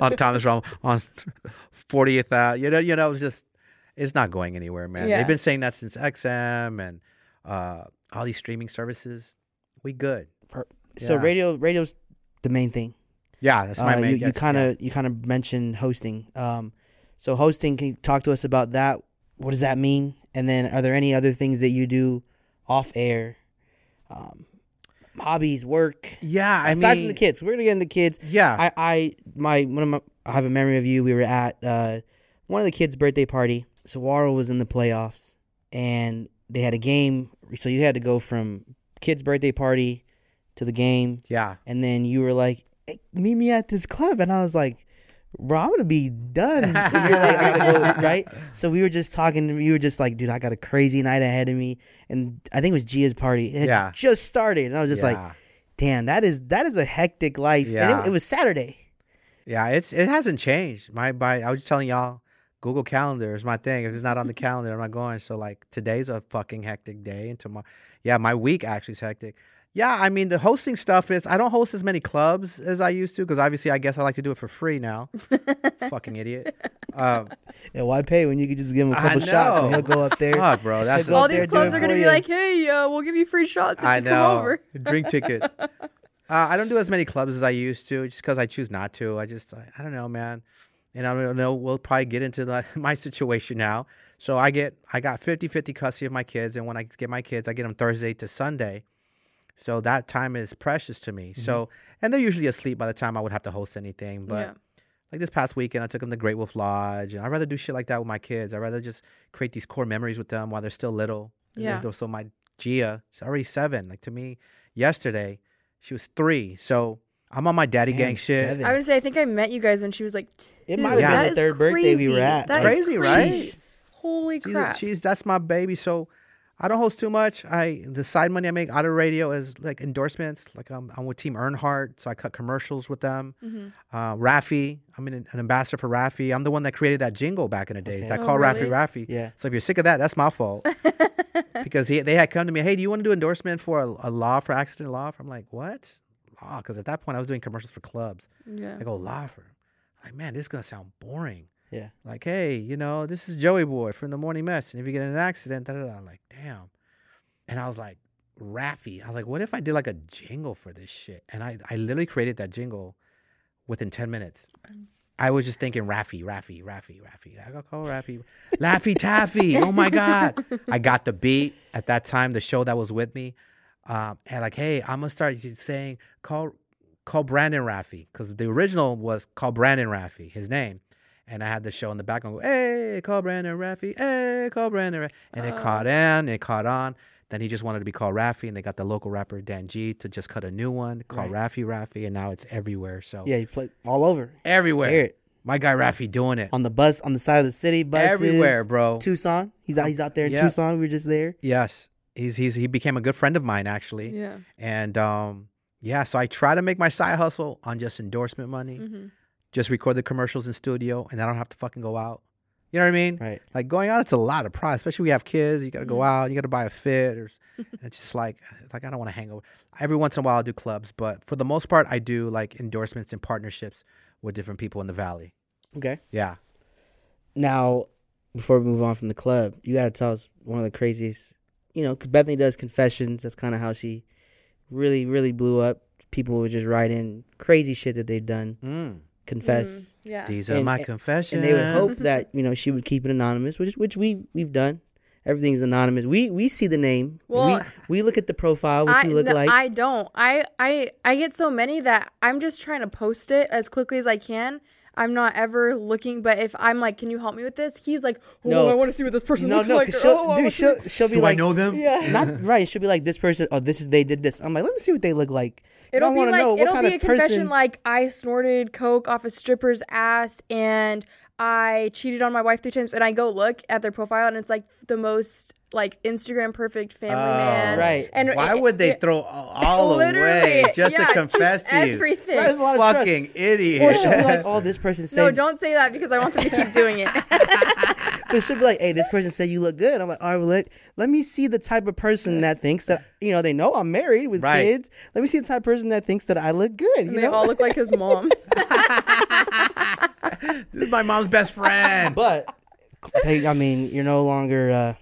on Thomas Road on 40th out. You know, you know, it's just it's not going anywhere, man. Yeah. They've been saying that since XM and uh, all these streaming services. We good. So Yeah. radio, radio's the main thing. Yeah, that's my Uh, main. you, you kind of you kind of mentioned hosting. Um, so hosting, can you talk to us about that? What does that mean? And then, are there any other things that you do off air? Um, hobbies, work. Yeah, I aside mean, from the kids, we're gonna get into kids. Yeah, I, I, my, one of my, I have a memory of you. We were at uh, one of the kids' birthday party. Saguaro was in the playoffs, and they had a game. So you had to go from kids' birthday party to the game, yeah. and then you were like, hey, "Meet me at this club," and I was like, "Bro, I'm gonna be done." You're like, "I gotta go," right? So we were just talking. You were just like, "Dude, I got a crazy night ahead of me," and I think it was Gia's party. Yeah. just started, and I was just like, "Damn, that is that is a hectic life." And Yeah. it, it was Saturday. Yeah, it's it hasn't changed. My by I was just telling y'all, Google Calendar is my thing. If it's not on the calendar, I'm not going. So like today's a fucking hectic day, and tomorrow, yeah, my week actually is hectic. Yeah, I mean the hosting stuff is I don't host as many clubs as I used to because obviously I guess I like to do it for free now. fucking idiot. Um, Yeah, why pay when you could just give him a couple shots and he'll go up there? fuck, bro, that's All these clubs are gonna be like, "Hey, uh, we'll give you free shots if I you know. come over." Drink tickets. Uh, I don't do as many clubs as I used to, just because I choose not to. I just, I, I don't know, man. And I don't know. We'll probably get into the, my situation now. So I get, I got 50-50 custody of my kids, and when I get my kids, I get them Thursday to Sunday. So that time is precious to me. So, mm-hmm. and they're usually asleep by the time I would have to host anything. But Yeah. like this past weekend, I took them to Great Wolf Lodge, and I'd rather do shit like that with my kids. I'd rather just create these core memories with them while they're still little. Yeah. So my Gia, she's already seven. Like to me, yesterday, she was three. So I'm on my daddy Damn, gang shit. seven. I would say I think I met you guys when she was like two. It might have been That the is third birthday we were crazy. at. That It's is crazy, right? crazy. Holy She's, crap! she's that's my baby. So I don't host too much. I the side money I make out of radio is like endorsements. Like I'm, I'm with Team Earnhardt, so I cut commercials with them. Mm-hmm. Uh, Rafi, I'm an, an ambassador for Rafi. I'm the one that created that jingle back in the days. Okay. That Oh, call really? Rafi Rafi. Yeah. So if you're sick of that, that's my fault. because he, they had come to me, hey, do you want to do endorsement for a, a law for accident law? I'm like, what? Law? Because at that point I was doing commercials for clubs. Yeah. I go law firm. Like, man, this is gonna sound boring. Yeah. Like, hey, you know, this is Joey Boy from the Morning Mess, and if you get in an accident, da da da. I'm like, damn. And I was like, Raffy. I was like, what if I did like a jingle for this shit? And I, I literally created that jingle within 10 minutes. I was just thinking Raffy, Raffy, Raffy, Raffy. I go call Raffy. Laffy Taffy. Oh my God. I got the beat at that time, the show that was with me. Um, and like, hey, I'm gonna start saying call call Brandon Raffy. Because the original was call Brandon Raffy, his name. And I had the show in the background go, hey, call Brandon Raffy, hey, call Brandon Raffy. And it caught on, it caught on. Then he just wanted to be called Raffy, and they got the local rapper Dan G to just cut a new one called Raffy Raffy, and now it's everywhere. So Yeah, you play all over. everywhere. My guy Raffy doing it On the bus, on the side of the city, buses. everywhere, bro. Tucson. He's out. He's out there in Yeah. Tucson. We were just there. Yes, he's he's he became a good friend of mine actually, Yeah. and um yeah, so I try to make my side hustle on just endorsement money, hmm just record the commercials in studio, and I don't have to fucking go out. You know what I mean? Right. Like going out, it's a lot of price, especially we have kids. You got to go Mhm. out, you got to buy a fit, or and it's just like like I don't want to hang over. Every once in a while, I do clubs, but for the most part, I do like endorsements and partnerships with different people in the valley. Okay. Yeah. Now, before we move on from the club, you got to tell us one of the craziest. You know, 'cause Bethany does confessions. That's kind of how she really, really blew up. People would just write in crazy shit that they've done, Mm. confess, Yeah. These are And- my and- confessions. and they would hope that you know she would keep it anonymous, which which we we've done. Everything's anonymous. We we see the name. Well, we, we look at the profile, what I, you look no, like. I don't. I, I I get so many that I'm just trying to post it as quickly as I can. I'm not ever looking, but if I'm like, "Can you help me with this?" He's like, "Oh, No. I want to see what this person no, looks no, like." 'cause she'll, oh, I dude, she'll she'll be Do like, I know them? Yeah. not right. She'll be like, this person. Oh, this is they did this. I'm like, let me see what they look like. It'll I be want to like know what it'll kind be a of person. confession like I snorted coke off a stripper's ass and I cheated on my wife three times and I go look at their profile and it's like the most like Instagram perfect family Oh, man. right. And Why it- would they it- throw all literally, away just yeah, to confess to you? everything. Right, there's a lot of trust. Fucking idiot. Or she'll be like, oh, this person said. No, don't say that because I want them to keep doing it. But she'll be like, hey, this person said you look good. I'm like, all right, well, let, let me see the type of person that thinks that, you know, they know I'm married with Right. kids. Let me see the type of person that thinks that I look good. You And they know? all look like his mom. this is my mom's best friend. but, they, I mean, you're no longer uh,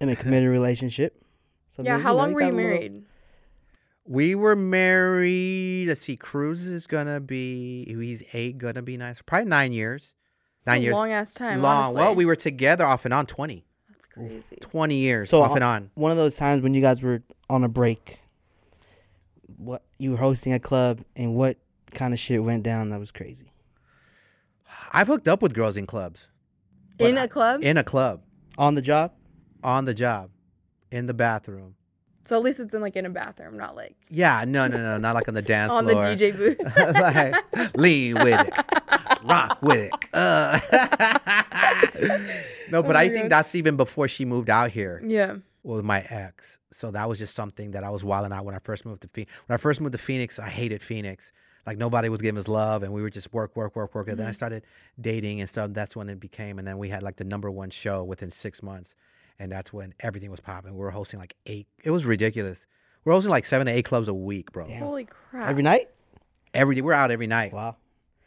in a committed relationship. So yeah, then, how know, long were you a little- married? we were married. Let's see, Cruz is gonna be he's eight, gonna be nice. Probably nine years. Nine years. Long ass time. Long. honestly. Well, we were together off and on 20. That's crazy. 20 years So, off uh, and on. One of those times when you guys were on a break, what you were hosting a club, and what kind of shit went down that was crazy. I've hooked up with girls in clubs. In I- a club? In a club. On the job? On the job. In the bathroom. so at least it's in like in a bathroom, not like Yeah, no, no, no, not like on the dance floor. on the. DJ booth. like, lean with it, rock with it. Uh. no, but Oh I my think that's even before she moved out here yeah. with my ex. So that was just something that I was wilding out when I first moved to Phoenix. When I first moved to Phoenix, I hated Phoenix. Like nobody was giving us love, and we were just work, work, work, work. And then I started dating and stuff. That's when it became, and then we had like the number one show within six months, and that's when everything was popping. We were hosting like eight. It was ridiculous. We're hosting like seven to eight clubs a week, bro. Damn. Holy crap. Every night? Every day we're out every night. Wow.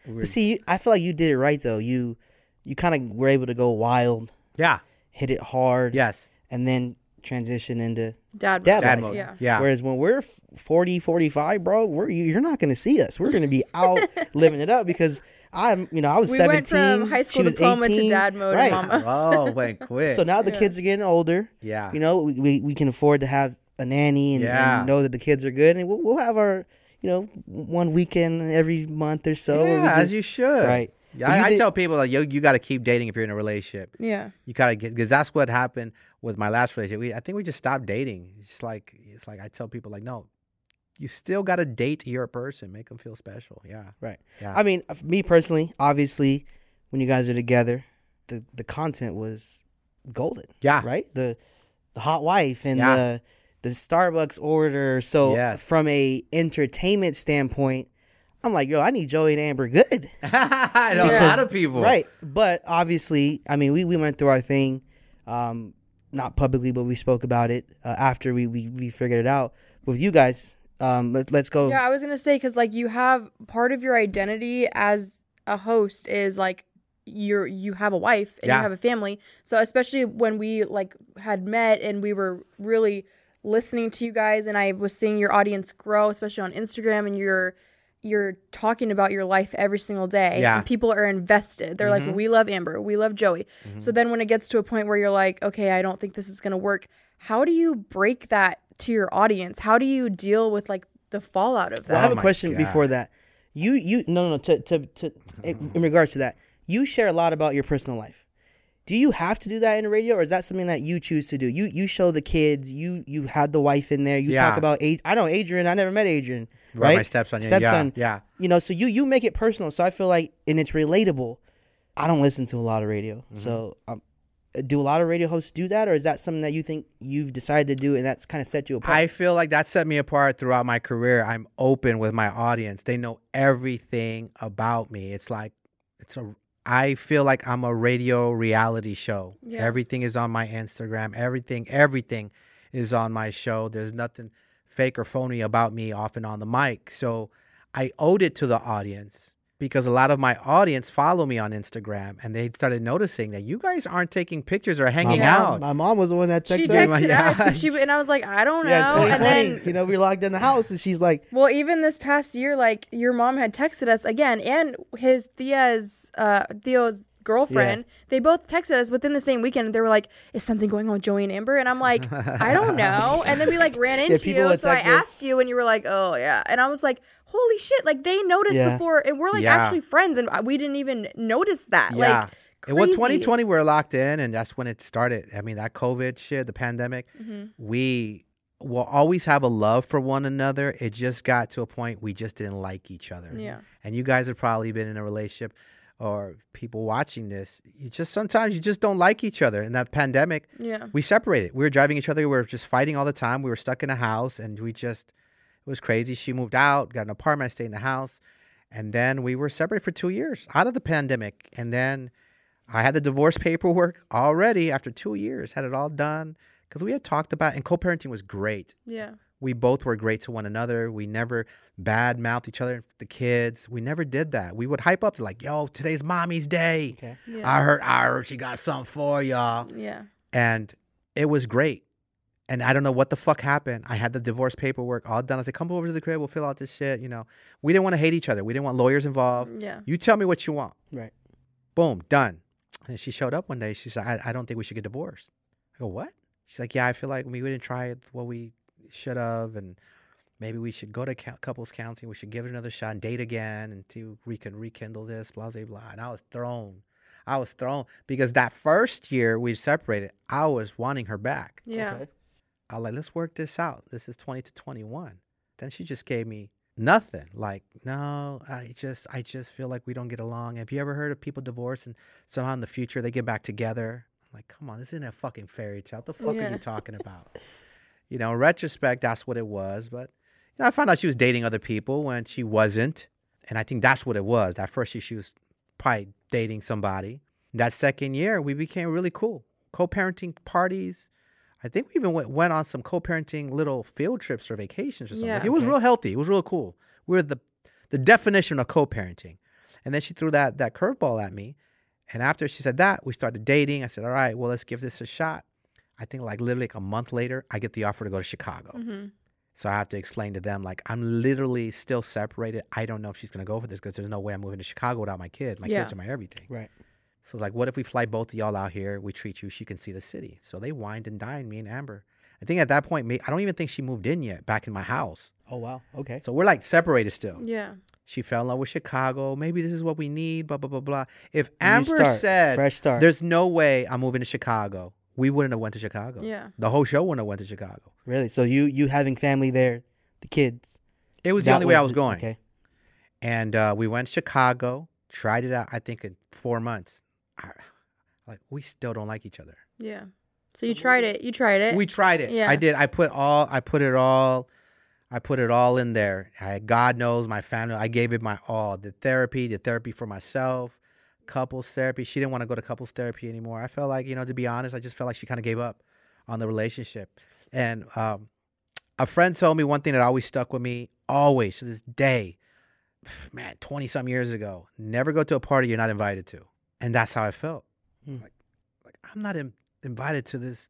We were- But see, I feel like you did it right though. You you kind of were able to go wild, yeah. hit it hard, Yes. and then transition into. Dad, Dad Dad life. mode. Yeah. Yeah. Whereas when we're 40, 45, bro, we're you're not going to see us. We're going to be out living it up because I'm, you know, I was We 17. went from high school she was diploma to dad mode, right? mama. oh, went quick. So now the Yeah. kids are getting older. yeah. You know, we, we, we can afford to have a nanny and, Yeah. and know that the kids are good, and we'll, we'll have our, you know, one weekend every month or so. where we yeah, as you should. Right. Yeah, But you I, I tell people like you, you got to keep dating if you're in a relationship. Yeah. You gotta get because that's what happened with my last relationship. We, I think we just stopped dating. It's like it's like I tell people like, no, you still got to date your person, make them feel special. Yeah, Right. Yeah. I mean, me personally, obviously, when you guys are together, the the content was golden. yeah, Right. The the hot wife and Yeah. the the Starbucks order. So Yes. from a entertainment standpoint, I'm like, yo, I need Joey and Amber good. I know a lot of people. Right. But obviously, I mean, we, we went through our thing, um, not publicly, but we spoke about it uh, after we, we, we figured it out. With you guys, um, let, let's go. Yeah, I was gonna say because like you have part of your identity as a host is like you're you have a wife and Yeah. you have a family. So especially when we like had met and we were really listening to you guys and I was seeing your audience grow, especially on Instagram and you're you're talking about your life every single day. Yeah. And people are invested. They're Mhm. like, we love Amber, we love Joey. So then when it gets to a point where you're like, okay, I don't think this is gonna work, how do you break that to your audience? How do you deal with like the fallout of that? Well, I have Oh a question God. before that. You you no no no to to, to in, in regards to that. You share a lot about your personal life. Do you have to do that in the radio, or is that something that you choose to do? You you show the kids. You you had the wife in there. You talk about Ad- I know Adrian. I never met Adrian. Right. Right. My stepson. Yeah. Stepson. Yeah. You know, so you you make it personal. So I feel like and it's relatable. I don't listen to a lot of radio, Mm-hmm. so um, do a lot of radio hosts do that, or is that something that you think you've decided to do and that's kind of set you apart? I feel like that set me apart throughout my career. I'm open with my audience. They know everything about me. It's like it's a I feel like I'm a radio reality show. Yeah. Everything is on my Instagram. Everything everything is on my show. There's nothing fake or phony about me off and on the mic. So I owed it to the audience because a lot of my audience follow me on Instagram and they started noticing that you guys aren't taking pictures or hanging Yeah. mom, out. my mom was the one that she texted text- me. texted Yeah. us and, she, and I was like, I don't know. Yeah, and 2020. then, you know, we logged in the house, and she's like, well, even this past year, like your mom had texted us again, and his Thea's uh, Theo's girlfriend. They both texted us within the same weekend. And they were like, "Is something going on with Joey and Amber?" And I'm like, "I don't know." And then we like ran into people you, so I asked you, and you were like, "Oh yeah." And I was like, "Holy shit!" Like they noticed Yeah. before, and we're like Yeah. actually friends, and we didn't even notice that. Yeah. Like. And well, 2020, we were locked in, and that's when it started. I mean, that COVID shit, the pandemic, Mhm. we will always have a love for one another. It just got to a point we just didn't like each other. Yeah. And you guys have probably been in a relationship or people watching this. You just sometimes you just don't like each other. In that pandemic, Yeah. we separated. We were driving each other. We were just fighting all the time. We were stuck in a house, and we just it was crazy. She moved out, got an apartment. I stayed in the house, and then we were separated for two years out of the pandemic. And then I had the divorce paperwork already after two years. Had it all done because we had talked about and co-parenting was great. Yeah. We both were great to one another. We never bad mouthed each other, the kids. We never did that. We would hype up like, "Yo, today's mommy's day. okay. Yeah. I heard, I heard she got something for y'all." yeah. and it was great. And I don't know what the fuck happened. I had the divorce paperwork all done. I said, "Come over to the crib. We'll fill out this shit." You know, we didn't want to hate each other. We didn't want lawyers involved. Yeah. You tell me what you want. Right. Boom, done. And she showed up one day. She said, "I, I don't think we should get divorced." I go, "What?" She's like, "Yeah, I feel like we didn't try it what we should have, and maybe we should go to couples counseling. We should give it another shot and date again, and see we can rekindle this." Blah blah blah. And I was thrown. I was thrown because that first year we separated, I was wanting her back. Yeah. Okay. I was like, let's work this out. This is 20 to 21. Then she just gave me nothing. Like, no, I just, I just feel like we don't get along. Have you ever heard of people divorce and somehow in the future they get back together? I'm like, come on, this isn't a fucking fairy tale. What the fuck are you talking about? You know, in retrospect, that's what it was. But, you know, I found out she was dating other people when she wasn't. And I think that's what it was. That first year, she was probably dating somebody. That second year, we became really cool. Co parenting parties. I think we even went, went on some co-parenting little field trips or vacations or something. Yeah. it was Okay. real healthy. It was real cool. We are the the definition of co-parenting. And then she threw that that curveball at me. And after she said that, we started dating. I said, "All right, well, let's give this a shot." I think like literally like a month later, I get the offer to go to Chicago. Mm-hmm. So I have to explain to them like I'm literally still separated. I don't know if she's gonna go for this because there's no way I'm moving to Chicago without my kids. My Yeah. kids are my everything. Right. So like, what if we fly both of y'all out here? We treat you. She can see the city. So they wined and dined me and Amber. I think at that point, me, I don't even think she moved in yet. Back in my house. Oh wow. Okay. So we're like separated still. Yeah. She fell in love with Chicago. Maybe this is what we need. Blah blah blah blah. If Amber start. said, fresh start. "There's no way I'm moving to Chicago," we wouldn't have went to Chicago. Yeah. The whole show wouldn't have went to Chicago. really. So you you having family there, the kids. It was the only way I was going. Okay. and uh, we went to Chicago, tried it out. I think in four months, I, like we still don't like each other. Yeah. So you tried it. You tried it. We tried it. Yeah. I did. I put all. I put it all. I put it all in there. I, God knows my family. I gave it my all. The therapy, the therapy for myself, couples therapy. She didn't want to go to couples therapy anymore. I felt like, you know, to be honest, I just felt like she kind of gave up on the relationship. And um, a friend told me one thing that always stuck with me, always to this day. Man, twenty some years ago, never go to a party you're not invited to, and that's how I felt. Hmm. Like, like I'm not in, invited to this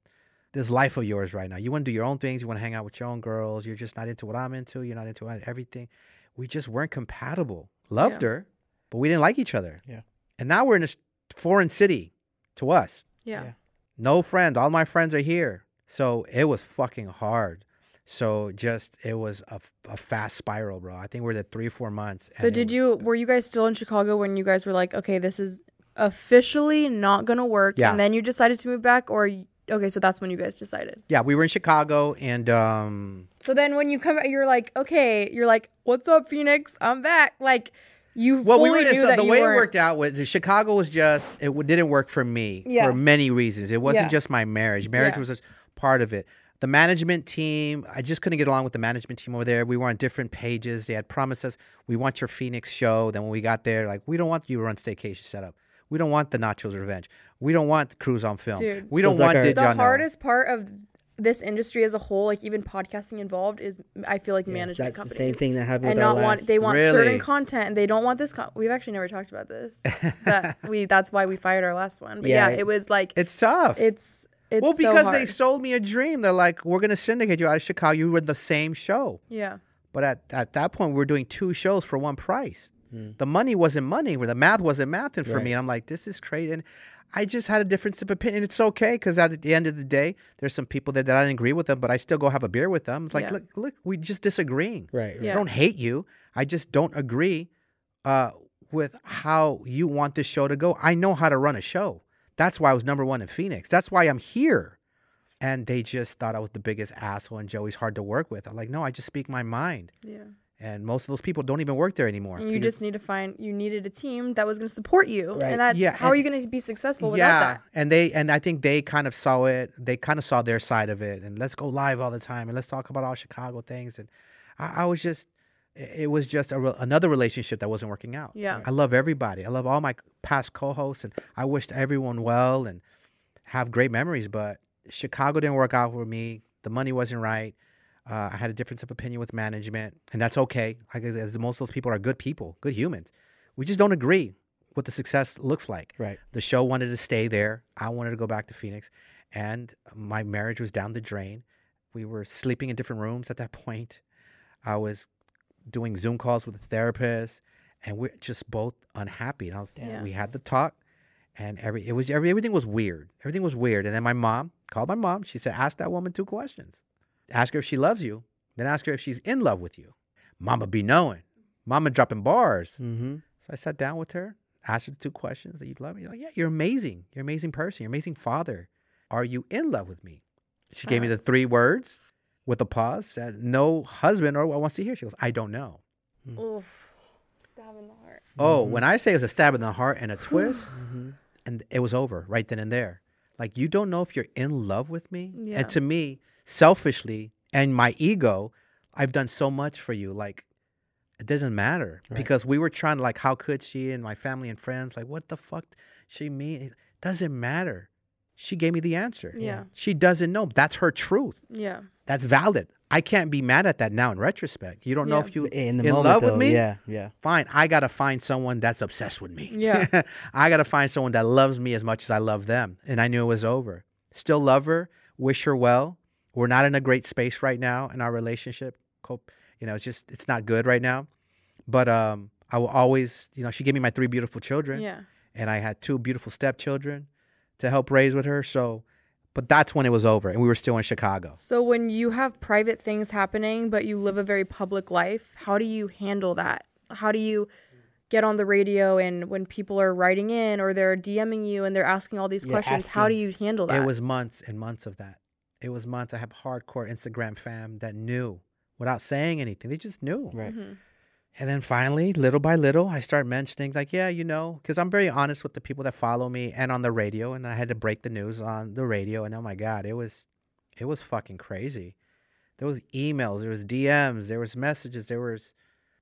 this life of yours right now. You want to do your own things. You want to hang out with your own girls. You're just not into what I'm into. You're not into everything. We just weren't compatible. Loved Yeah. her, but we didn't like each other. Yeah. And now we're in a foreign city to us. yeah. Yeah. No friends. All my friends are here. So it was fucking hard. So just it was a, a fast spiral, bro. I think we're at three, four months. So did was- you were you guys still in Chicago when you guys were like, okay, this is officially not gonna work, Yeah. and then you decided to move back, or okay, so that's when you guys decided. Yeah, we were in Chicago, and um, So then when you come, you're like, okay, you're like, what's up, Phoenix? I'm back. Like you Well, fully we were knew so that the you way it weren't- worked out was Chicago was just it didn't work for me Yeah. for many reasons. It wasn't Yeah. just my marriage. Marriage Yeah. was just part of it. The management team, I just couldn't get along with the management team over there. We were on different pages. They had promised us, "We want your Phoenix show." Then when we got there, like, "We don't want you to run staycation setup. We don't want the Nachos Revenge. We don't want cruise on film. Dude. we don't it's like want our- Did the Y'all Know?" hardest part of this industry as a whole, like even podcasting involved, is I feel like Yeah, management that's companies. the same thing that happened and with our not want they want Really? certain content and they don't want this. Con- We've actually never talked about this. that we that's why we fired our last one. But yeah, Yeah. it was like It's tough. it's it's well, so because they sold me a dream. They're like, "We're gonna syndicate you out of Chicago. You were the same show." yeah But at, at that point, we were doing two shows for one price. Hmm. The money wasn't money, where the math wasn't mathing for Right. me. And I'm like, this is crazy. And I just had a difference of opinion. It's okay because at the end of the day, there's some people that, that I didn't agree with them, but I still go have a beer with them. It's like, Yeah. look, look, we just disagreeing. Right. right. Yeah. I don't hate you. I just don't agree uh, with how you want this show to go. I know how to run a show. That's why I was number one in Phoenix. That's why I'm here. And they just thought I was the biggest asshole and Joey's hard to work with. I'm like, no, I just speak my mind. yeah. And most of those people don't even work there anymore. And you because- just need to find you needed a team that was going to support you, Right. and that's Yeah, how are you going to be successful without yeah, that? and they and I think they kind of saw it. They kind of saw their side of it, and let's go live all the time, and let's talk about all Chicago things. And I, I was just, it was just a, re- another relationship that wasn't working out. Yeah. I love everybody. I love all my past co-hosts, and I wished everyone well and have great memories. But Chicago didn't work out for me. The money wasn't right. Uh, I had a difference of opinion with management, and that's okay. I guess as most of those people are good people, good humans. We just don't agree what the success looks like. Right. The show wanted to stay there. I wanted to go back to Phoenix, and my marriage was down the drain. We were sleeping in different rooms at that point. I was doing Zoom calls with a therapist, and we're just both unhappy. And I was, Yeah. we had the talk, and every it was every, everything was weird. Everything was weird. And then my mom called my mom. She said, "Ask that woman two questions. Ask her if she loves you. Then ask her if she's in love with you." Mama be knowing. Mama dropping bars. Mm-hmm. So I sat down with her, asked her the two questions that you love me. Like, yeah, you're amazing. You're an amazing person. You're an amazing father. Are you in love with me? She gave me the three words with a pause. Said, no husband or what wants to hear. She goes, I don't know. Oof, stab in the heart. Oh, when I say it was a stab in the heart and a twist, Mm-hmm. and it was over right then and there. Like you don't know if you're in love with me. Yeah. And to me, selfishly and my ego, I've done so much for you. Like it didn't matter Right. because we were trying to like, how could she and my family and friends like, what the fuck she mean? It doesn't matter. She gave me the answer. Yeah. She doesn't know. That's her truth. Yeah. That's valid. I can't be mad at that now in retrospect. You don't know if you In the in moment, love with me. Yeah. Yeah. Fine. I gotta find someone that's obsessed with me. Yeah. I gotta find someone that loves me as much as I love them. And I knew it was over. Still love her. Wish her well. We're not in a great space right now in our relationship. Cope. You know, it's just it's not good right now. But um, I will always. You know, she gave me my three beautiful children Yeah. and I had two beautiful stepchildren to help raise with her. So, but that's when it was over, and we were still in Chicago. So when you have private things happening, but you live a very public life, how do you handle that? How do you get on the radio and when people are writing in or they're DMing you and they're asking all these Yeah, questions, how do you handle that? It was months and months of that. It was months. I have hardcore Instagram fam that knew without saying anything. They just knew. Right. Mhm. And then finally, little by little, I start mentioning, like, yeah, you know, because I'm very honest with the people that follow me and on the radio. And I had to break the news on the radio. And oh my God, it was, it was fucking crazy. There was emails, there was DMs, there was messages, there was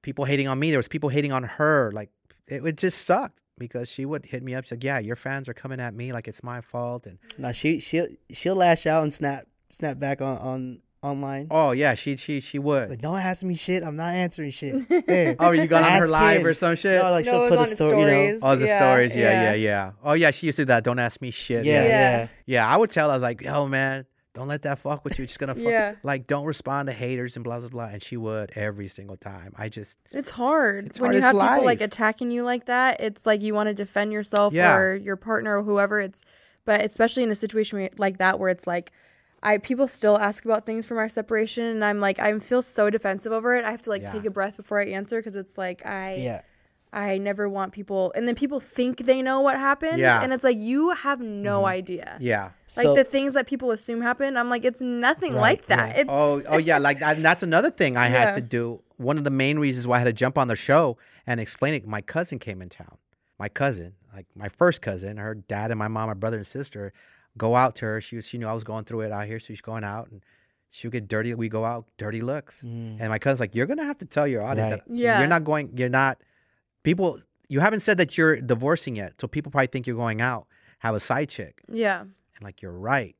people hating on me, there was people hating on her. Like, it, it just sucked because she would hit me up. She's like, yeah, your fans are coming at me like it's my fault. And Now she she'll she'll lash out and snap snap back on on online. oh, yeah, she, she, she would. Like, don't ask me shit. I'm not answering shit. There. Oh, you got on her live him. or some shit? No, like No, she'll put a the story. You know. stories. Oh, the Yeah, stories. Yeah, yeah. yeah, yeah. Oh, yeah. She used to do that. Don't ask me shit. Yeah, Yeah. yeah. Yeah, I would tell I was like, "Yo, man, don't let that fuck with you. It's gonna fuck. Yeah. like, don't respond to haters and blah blah blah." And she would every single time. I just, It's hard It's when hard, you it's have people like attacking you like that. It's like you want to defend yourself Yeah. or your partner or whoever. It's but especially in a situation like that where it's like I people still ask about things from our separation and I'm like I feel so defensive over it. I have to like Yeah. take a breath before I answer because it's like I Yeah. I never want people and then people think they know what happened Yeah. and it's like you have no idea. yeah. Like So- the things that people assume happen, I'm like it's nothing Right, like that. right. It's Oh, oh yeah. Like and that's another thing I Yeah. had to do. One of the main reasons why I had to jump on the show and explain it. My cousin came in town. My cousin, like my first cousin, her dad and my mom, my brother and sister, go out to her. She was, she knew I was going through it out here, so she's going out and. She would get dirty. We go out, dirty looks. Mm. And my cousin's like, "You're gonna have to tell your audience Right. that Yeah. you're not going. You're not. People, you haven't said that you're divorcing yet, so people probably think you're going out, have a side chick, yeah. and like you're right.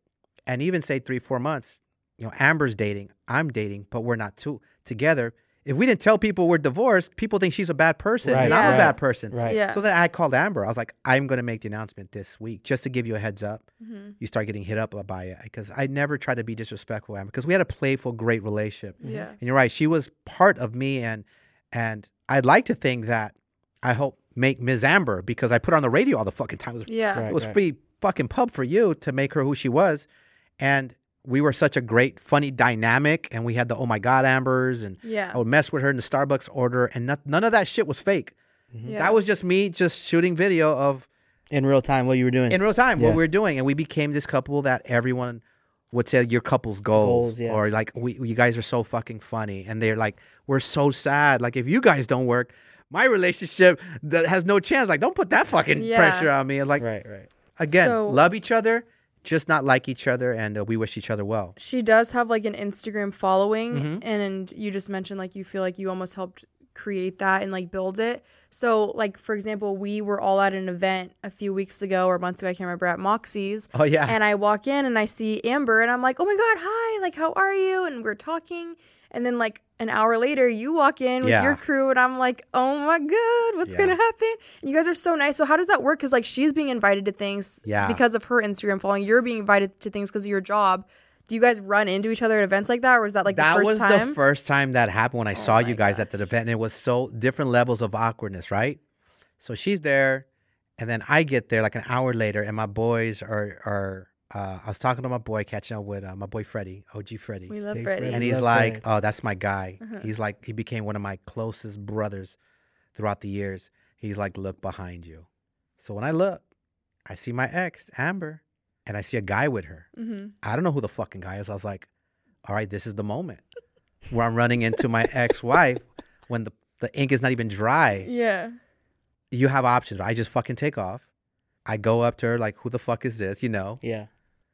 And even say three, four months. You know, Amber's dating, I'm dating, but we're not two together. If we didn't tell people we're divorced, people think she's a bad person, Right, and I'm a bad person. Right. Yeah. So then I called Amber. I was like, I'm going to make the announcement this week just to give you a heads up. Mhm. You start getting hit up by it because I never tried to be disrespectful, Amber, because we had a playful, great relationship. Yeah. And you're right. She was part of me, and and I'd like to think that I helped make Ms. Amber because I put her on the radio all the fucking time. It was, Yeah. Right. it was free fucking pub for you to make her who she was, and we were such a great, funny dynamic. And we had the oh my god Ambers, and Yeah. I would mess with her in the Starbucks order, and not, none of that shit was fake. Mm-hmm. yeah. That was just me just shooting video of In real time, what you were doing. in real time what we were doing, and we became this couple that everyone would say your couple's goals, Goals, yeah. or like we you guys are so fucking funny, and they're like we're so sad. Like if you guys don't work, my relationship that has no chance. Like don't put that fucking Yeah. pressure on me. And like right. Right. again, So- love each other, just not like each other, and uh, we wish each other well. she does have like an Instagram following Mhm. and you just mentioned like you feel like you almost helped create that and like build it. So like for example, we were all at an event a few weeks ago or months ago, I can't remember at Moxie's. Oh yeah, And I walk in and I see Amber and I'm like, "Oh my god, hi. Like how are you?" And we're talking and then like an hour later you walk in with Yeah. your crew and I'm like, "Oh my god, what's Yeah. going to happen?" And you guys are so nice. So how does that work cuz like she's being invited to things Yeah. because of her Instagram following. You're being invited to things because of your job. Do you guys run into each other at events like that, or was that like that the first was time? Oh the first time that happened when I oh saw you guys at the event, and it was so different levels of awkwardness, right? So she's there, and then I get there like an hour later, and my boys are are. Uh, I was talking to my boy, catching up with uh, my boy Freddie, OG Freddie, we love Big Freddie. Freddie. and he's love like, Freddie. "Oh, that's my guy." Uh-huh. He's like, he became one of my closest brothers throughout the years. He's like, "Look behind you." So when I look, I see my ex Amber, and I see a guy with her. hmm I don't know who the fucking guy is. I was like, all right, this is the moment where I'm running into my ex wife when the, the ink is not even dry. Yeah. You have options. I just fucking take off. I go up to her, like, who the fuck is this? You know? Yeah.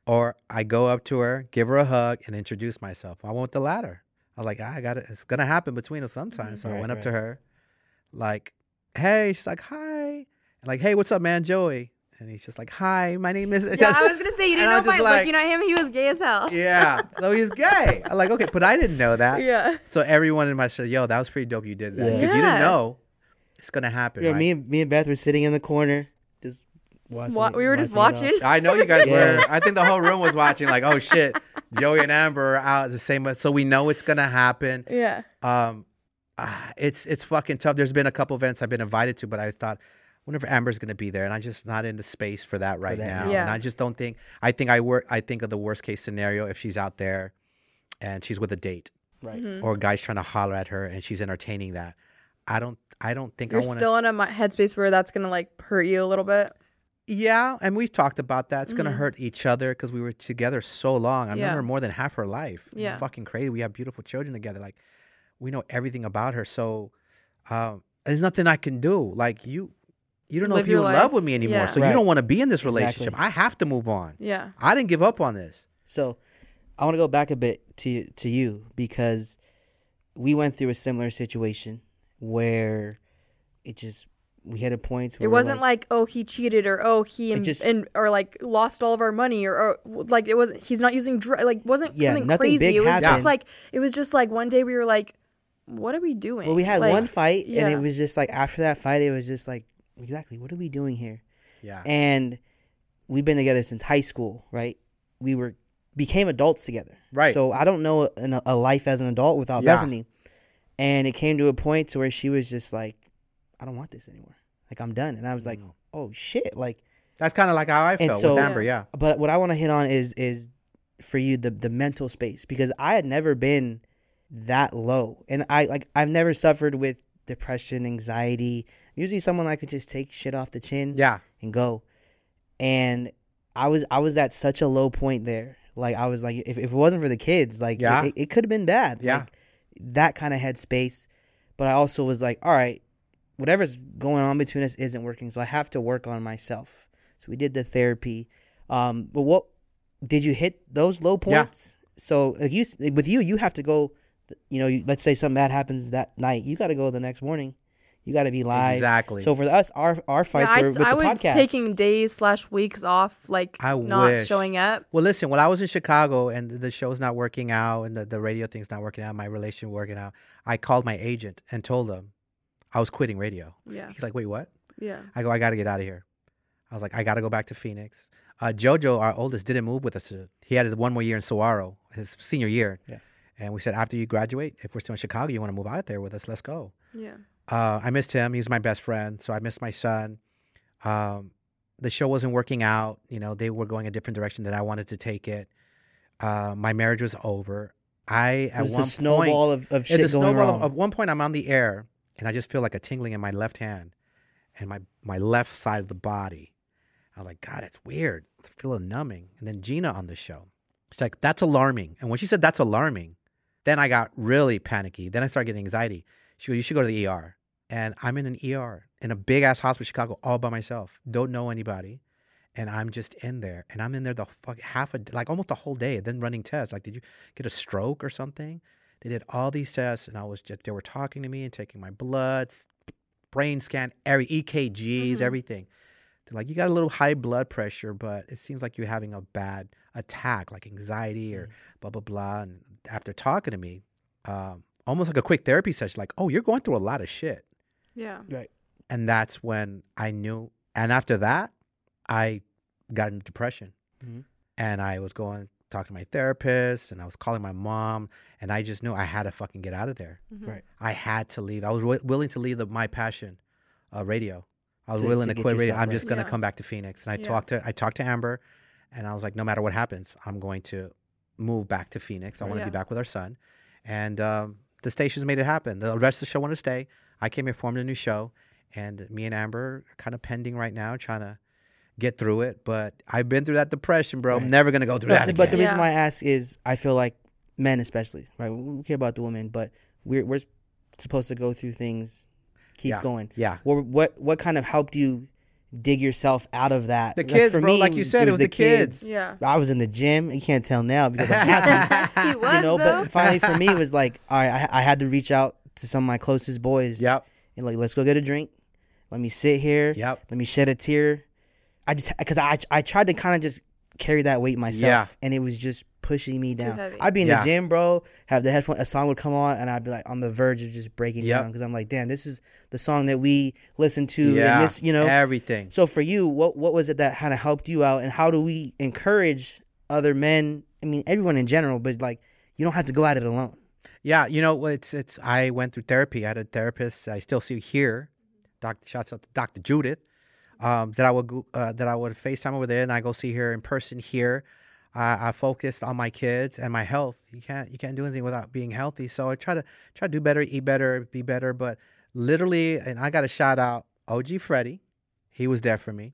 Or I go up to her, give her a hug, and introduce myself. I went the latter. I was like, "Ah, I got it. It's going to happen between us sometime. So I went up to her, like, hey, she's like, hi. And like, hey, what's up, man? Joey. And he's just like, hi, my name is. Yeah, I was gonna say you didn't know by just like- looking at him, he was gay as hell. yeah. So he's gay. I'm like, okay, but I didn't know that. Yeah. So everyone in my show, yo, that was pretty dope. You did that Yeah. because you didn't know it's gonna happen. Yeah. right? Me and me and Beth were sitting in the corner, just watching. Wa- we were just watching. I know you guys Yeah. were. I think the whole room was watching. Like, oh shit, Joey and Amber are out the same. So we know it's gonna happen. Yeah. Um, ah, it's it's fucking tough. There's been a couple events I've been invited to, but I thought. Whenever Amber's gonna be there, and I'm just not in the space for that right that, now. yeah. And I just don't think. I think I work. I think of the worst case scenario if she's out there, and she's with a date. Right. Mhm. or a guy's trying to holler at her and she's entertaining that. I don't I don't think You're I want still in a headspace where that's gonna like hurt you a little bit. Yeah, and we've talked about that. It's going to Mhm. hurt each other because we were together so long. I've Yeah. known her more than half her life. Yeah. It's fucking crazy. We have beautiful children together. Like we know everything about her. So um, there's nothing I can do. Like you, you don't know Live if you're in love with me anymore. Yeah. So Right. you don't want to be in this Exactly. relationship. I have to move on. Yeah. I didn't give up on this. So I want to go back a bit to to you because we went through a similar situation where it just we had a point where It wasn't like, oh he cheated or oh he and, just- and or like lost all of our money or, or like it wasn't he's not using dr- like wasn't Yeah, something nothing crazy. big It was just like it was just like one day we were like, what are we doing? well we had Like, one fight and it was just like after that fight it was just like exactly what are we doing here Yeah. and we've been together since high school right we were became adults together Right. so i don't know an, a life as an adult without Yeah. bethany and it came to a point to where she was just like i don't want this anymore like i'm done and i was like Mhm. oh shit like That's kind of like how I felt so- with Amber. Yeah. but what i want to hit on is is for you the the mental space because i had never been that low and i like i've never suffered with depression anxiety usually someone I could just take shit off the chin Yeah. and go. And I was I was at such a low point there. Like I was like, if, if it wasn't for the kids, like Yeah. it, it, could have been bad. Yeah. Like, that kind of headspace. But I also was like, all right, whatever's going on between us isn't working, so I have to work on myself. So we did the therapy. Um, but what did you hit those low Yeah. points? So like you with you, you have to go. You know, you, let's say something bad happens that night, you got to go the next morning. You got to be live. Exactly. So for us, our our Yeah, fights I, were with I the was podcast. taking days slash weeks off, like I not wish. showing up. Well, listen, when I was in Chicago and the show's not working out and the, the radio thing's not working out, my relation working out, I called my agent and told him I was quitting radio. Yeah, He's like, wait, what? yeah. I go, I got to get out of here. I was like, I got to go back to Phoenix. Uh, Jojo, our oldest, didn't move with us. He had one more year in Saguaro, his senior year. Yeah. And we said, after you graduate, if we're still in Chicago, you want to move out there with us, let's go. Yeah. Uh, I missed him. He was my best friend. So I missed my son. Um, the show wasn't working out. You know, they were going a different direction than I wanted to take it. Uh, my marriage was over. I So at one a snowball point, of, of it's shit a going snowball. wrong. Of, at one point, I'm on the air, and I just feel like a tingling in my left hand, and my my left side of the body. I was like, God, it's weird. I feel a numbing. And then Gina on the show, she's like, that's alarming. And when she said that's alarming, then I got really panicky. Then I started getting anxiety. She goes, you should go to the ER. And I'm in an ER in a big ass hospital, in Chicago, all by myself. Don't know anybody. And I'm just in there. And I'm in there the fuck half a like almost a whole day. Then running tests. Like, did you get a stroke or something? They did all these tests, and I was just they were talking to me and taking my bloods, brain scan, every EKGs, Mhm. everything. They're like, you got a little high blood pressure, but it seems like you're having a bad attack, like anxiety or blah blah blah. And after talking to me, um, almost like a quick therapy session, like, oh, you're going through a lot of shit. Yeah. Right. And that's when I knew. And after that, I got into depression. Mhm. And I was going talking to my therapist, and I was calling my mom, and I just knew I had to fucking get out of there. Mhm. Right. I had to leave. I was wi- willing to leave the, my passion, uh, radio. I was To- willing to to, quit radio. yourself I'm just gonna Yeah. come back to Phoenix. And I Yeah. talked to I talked to Amber, and I was like, no matter what happens, I'm going to move back to Phoenix. I want to Yeah. be back with our son, and um, the stations made it happen. The rest of the show wanted to stay. I came here, formed a new show, and me and Amber are kind of pending right now, trying to get through it. But I've been through that depression, bro. Right. I'm never gonna go through No, that again. but the reason Yeah. why I ask is I feel like men, especially, right? We care about the women, but we're we're supposed to go through things, keep Yeah. going. yeah, What what what kind of helped you dig yourself out of that? the Like, kids, for bro. me, like you said, it was, the kids. Yeah. I was in the gym. You can't tell now because I'm happy. He was you know, though. but finally for me it was like, all right, I, I had to reach out to some of my closest boys. Yep, And like, let's go get a drink. Let me sit here. yep. Let me shed a tear. I just because I I tried to kind of just carry that weight myself, Yeah. and it was just pushing me It's too down. heavy. I'd be in Yeah. the gym, bro. Have the headphone, a song would come on, and I'd be like on the verge of just breaking Yep. down because I'm like, damn, this is the song that we listen to, yeah, and this, you know. everything. So for you, what what was it that kind of helped you out, and how do we encourage other men? I mean, everyone in general, but like, you don't have to go at it alone. Yeah, you know, it's it's. I went through therapy. I had a therapist. I still see here. Doctor, shouts out to Doctor Judith. Um, that I would go- uh, that I would FaceTime over there, and I go see her in person here. I, I focused on my kids and my health. You can't you can't do anything without being healthy. So I try to try to do better, eat better, be better. But literally, and I got to shout out OG Freddie. He was there for me.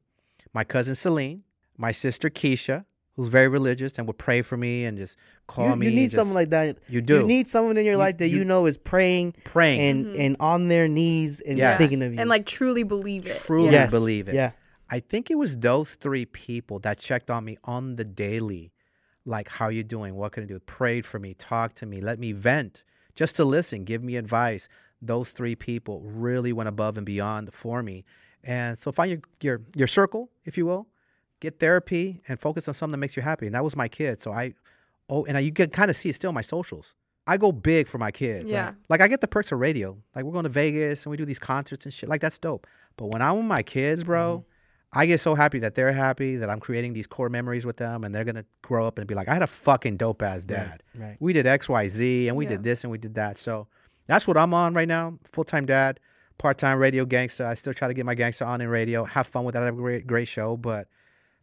My cousin Celine, my sister Keisha, who's very religious and would pray for me and just call You, me. you need just someone like that. You do. You need someone in your You- life that you, you- know is praying praying. and mm-hmm. and on their knees and Yeah. thinking of you. and like truly believe it. Truly Yeah. yes. believe it. Yeah. I think it was those three people that checked on me on the daily. Like, how are you doing? What can I do? Prayed for me, talked to me, let me vent, just to listen, give me advice. Those three people really went above and beyond for me. And so find your your your circle, if you will, get therapy and focus on something that makes you happy. And that was my kid. So I oh and I, you can kind of see it still in my socials. I go big for my kids. Like- Yeah. Like, I get the perks of radio. Like we're going to Vegas and we do these concerts and shit. Like that's dope. But when I'm with my kids, bro, mm-hmm. I get so happy that they're happy that I'm creating these core memories with them and they're gonna grow up and be like, I had a fucking dope ass dad. right. We did X, Y, Z and we Yeah. did this and we did that. So that's what I'm on right now. Full time dad, part time radio gangster. I still try to get my gangster on in radio. Have fun with that. I have a great great show. But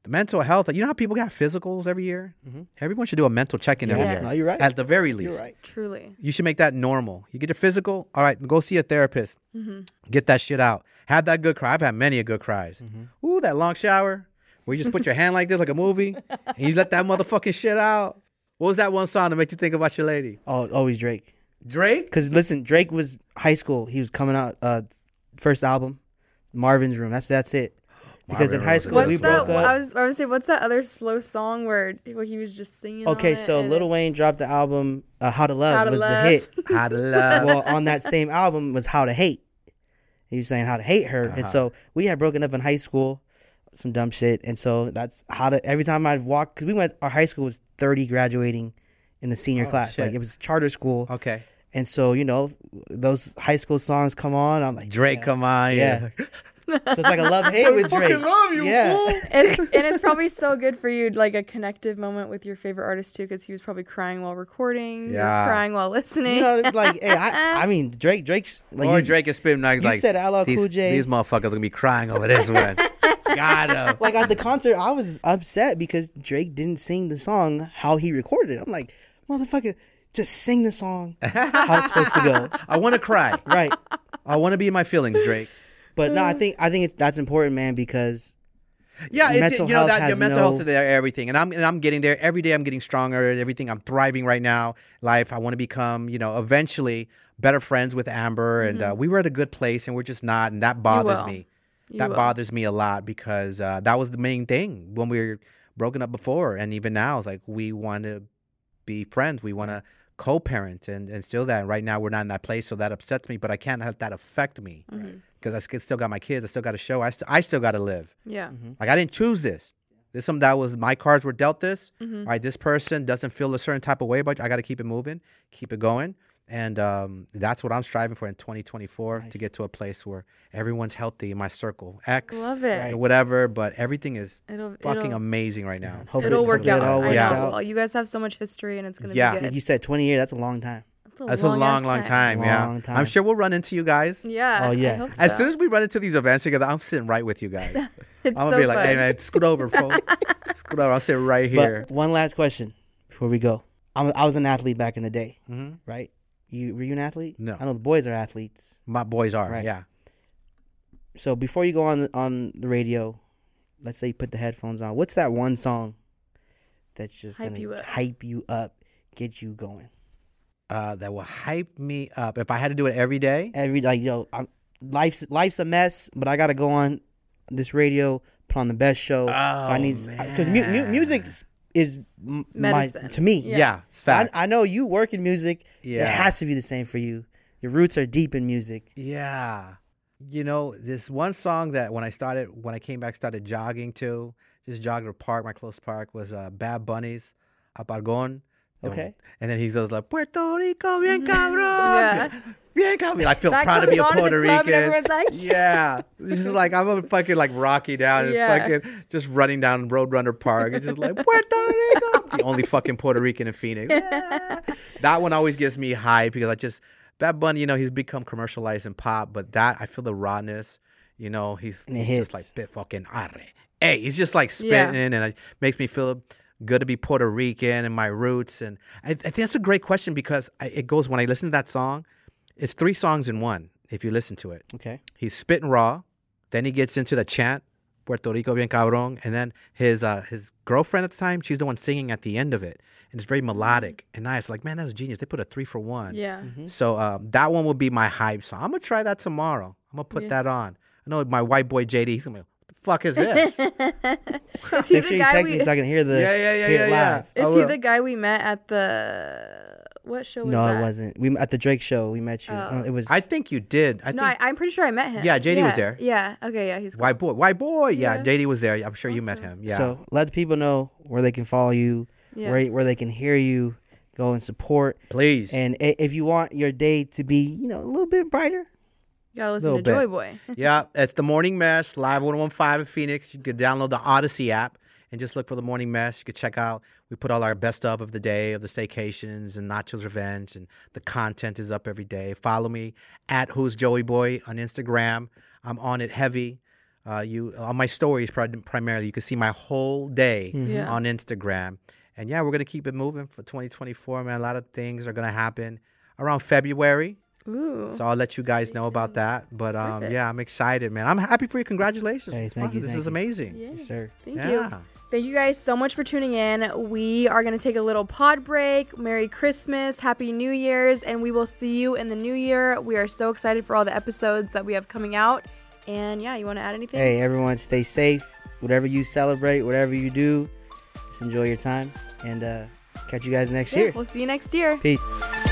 the mental health, you know how people got physicals every year? Everyone should do a mental check in every year. No, you're right. At the very least. You're right. Truly. You should make that normal. You get your physical, all right, go see a therapist. Mm-hmm. Get that shit out. Have that good cry. I've had many a good cries. Mm-hmm. Ooh, that long shower where you just put your hand like this, like a movie, and you let that motherfucking shit out. What was that one song that made you think about your lady? Oh, always Drake. Drake? Because listen, Drake was high school. He was coming out. Uh, first album, Marvin's Room. That's that's it. Because in high school good we What's broke that? up. I was I was say, what's that other slow song where, where he was just singing? Okay, so Lil Wayne dropped the album uh, "How to Love" How to was Love. the hit. How to love. well, on that same album was "How to Hate." He was saying how to hate her, Uh-huh. and so we had broken up in high school, some dumb shit, and so that's how to. Every time I'd walk, because we went, our high school was thirty graduating in the senior Oh, class, like it was charter school, okay. and so you know those high school songs come on. I'm like Drake, yeah. come on. Yeah. So it's like a love hate with fucking Drake. love you, yeah. It's, and it's probably so good for you, like a connective moment with your favorite artist too, because he was probably crying while recording, Yeah. crying while listening. You know, like, hey, I, I mean, Drake, Drake's like, or you- Drake is spitting like, you like said LL these, Cool J. these motherfuckers gonna be crying over this one. Got him. like at the concert, I was upset because Drake didn't sing the song how he recorded it. I'm like, motherfucker, just sing the song how it's supposed to go. I want to cry. Right. I want to be in my feelings, Drake. But no, I think I think it's that's important, man, because Yeah, it's, you know that your mental no- health is there, everything, and I'm and I'm getting there every day. I'm getting stronger. Everything I'm thriving right now. Life. I want to become, you know, eventually better friends with Amber, and uh, we were at a good place, and we're just not, and that bothers me. You that will. bothers me a lot because uh, that was the main thing when we were broken up before, and even now, it's like we want to be friends. We want to co-parent and and still that. And right now, we're not in that place, so that upsets me. But I can't let that affect me because I still got my kids. I still got a show. I st- I still got to live. Yeah. Like I didn't choose this. This is something that was my cards were dealt this. Mhm. All right, this person doesn't feel a certain type of way, but I got to keep it moving, keep it going, and um, that's what I'm striving for in 2024 to get to a place where everyone's healthy in my circle, X, Love it. or whatever. But everything is It'll fucking it'll, amazing right now. hopefully, it'll work hopefully out. It all I works Yeah. know. out. You guys have so much history, and it's gonna Yeah. be Like good. you said, 20 years. That's a long time. That's a long, long-ass long time. It's Yeah, long time. I'm sure we'll run into you guys. Yeah. Oh, yeah. I hope As soon as we run into these events together, I'm sitting right with you guys. I'm gonna so be like, fun. "Hey man, scoot over, bro. scoot over. I'll sit right here." But one last question before we go. I'm, I was an athlete back in the day, hmm right? You were you an athlete? No. I know the boys are athletes. My boys are, Right. yeah. So before you go on on the radio, let's say you put the headphones on. What's that one song that's just Hype gonna you hype you up, get you going? Uh, that will hype me up. If I had to do it every day, Every like yo, I'm, life's life's a mess, but I gotta go on this radio, put on the best show. Oh, so I Oh, need because mu- mu- music is- is m- my to me. Yeah. yeah, it's I, fact. I know you work in music. yeah, It has to be the same for you. Your roots are deep in music. yeah. You know, this one song that when I started, when I came back, started jogging to, just jogging to the park, my close park was uh, Bad Bunny's Apagón. Okay. And then he goes like, Puerto Rico, bien cabrón. Yeah. Bien cabrón. I feel That proud to be a comes on at the Puerto Rican. like, yeah. Just like, I'm a fucking like Rocky down and Yeah. fucking just running down Roadrunner Park. and just like, Puerto Rico. the only fucking Puerto Rican in Phoenix. Yeah. That one always gets me high because I just, Bad Bunny, you know, he's become commercialized in pop, but that, I feel the rawness, you know, he's, he's just like, bit fucking arre. Hey, he's just like spitting Yeah. and it makes me feel good to be Puerto Rican and my roots. And I, I think that's a great question because I, it goes, when I listen to that song, it's three songs in one if you listen to it. Okay. He's spitting raw. Then he gets into the chant, Puerto Rico bien cabrón. And then his uh, his girlfriend at the time, she's the one singing at the end of it, and it's very melodic and nice. Like man, that's a genius. They put a three for one. Yeah. So um, that one will be my hype song. I'm gonna try that tomorrow. I'm gonna put Yeah. that on. I know my white boy JD. He's gonna be, what the fuck is this? Is he Make the sure you guy text we? me so I can hear the Yeah, yeah, yeah, hear yeah, yeah. live. I Is he will. the guy we met at the what show was No, that? it wasn't. We at the Drake show. We met you. Oh. Uh, It was. I think you did. I no, think I, I'm pretty sure I met him. Yeah, JD was there. Yeah. Okay. Yeah, he's cool. white boy, white boy. Yeah, Yeah. JD was there. I'm sure you met him. Yeah. So let the people know where they can follow you, Yeah. where where they can hear you, go and support. please. And if you want your day to be, you know, a little bit brighter, You gotta listen to Little Joy. Boy. yeah, it's the Morning Mess live 1015 in Phoenix. You could download the Audacy app and just look for the Morning Mess. You could check out. We put all our best of of the day of the staycations and Nachos Revenge, and the content is up every day. Follow me at Who's Joey Boy on Instagram. I'm on it heavy. Uh, you on my stories primarily. You can see my whole day Yeah. on Instagram. And yeah, we're gonna keep it moving for 2024, man. A lot of things are gonna happen around February. Ooh. So I'll let you guys know about that. But um, Perfect. yeah, I'm excited, man. I'm happy for you. Congratulations. Hey, thank fun. you, This thank is you. amazing. Yeah. yes, sir. Thank yeah. you. Thank you guys so much for tuning in. We are going to take a little pod break. Merry Christmas, Happy New Year's, and we will see you in the new year. We are so excited for all the episodes that we have coming out. And yeah, you want to add anything? Hey, everyone, stay safe. Whatever you celebrate, whatever you do, just enjoy your time. And uh, catch you guys next Yeah, year. we'll see you next year. Peace.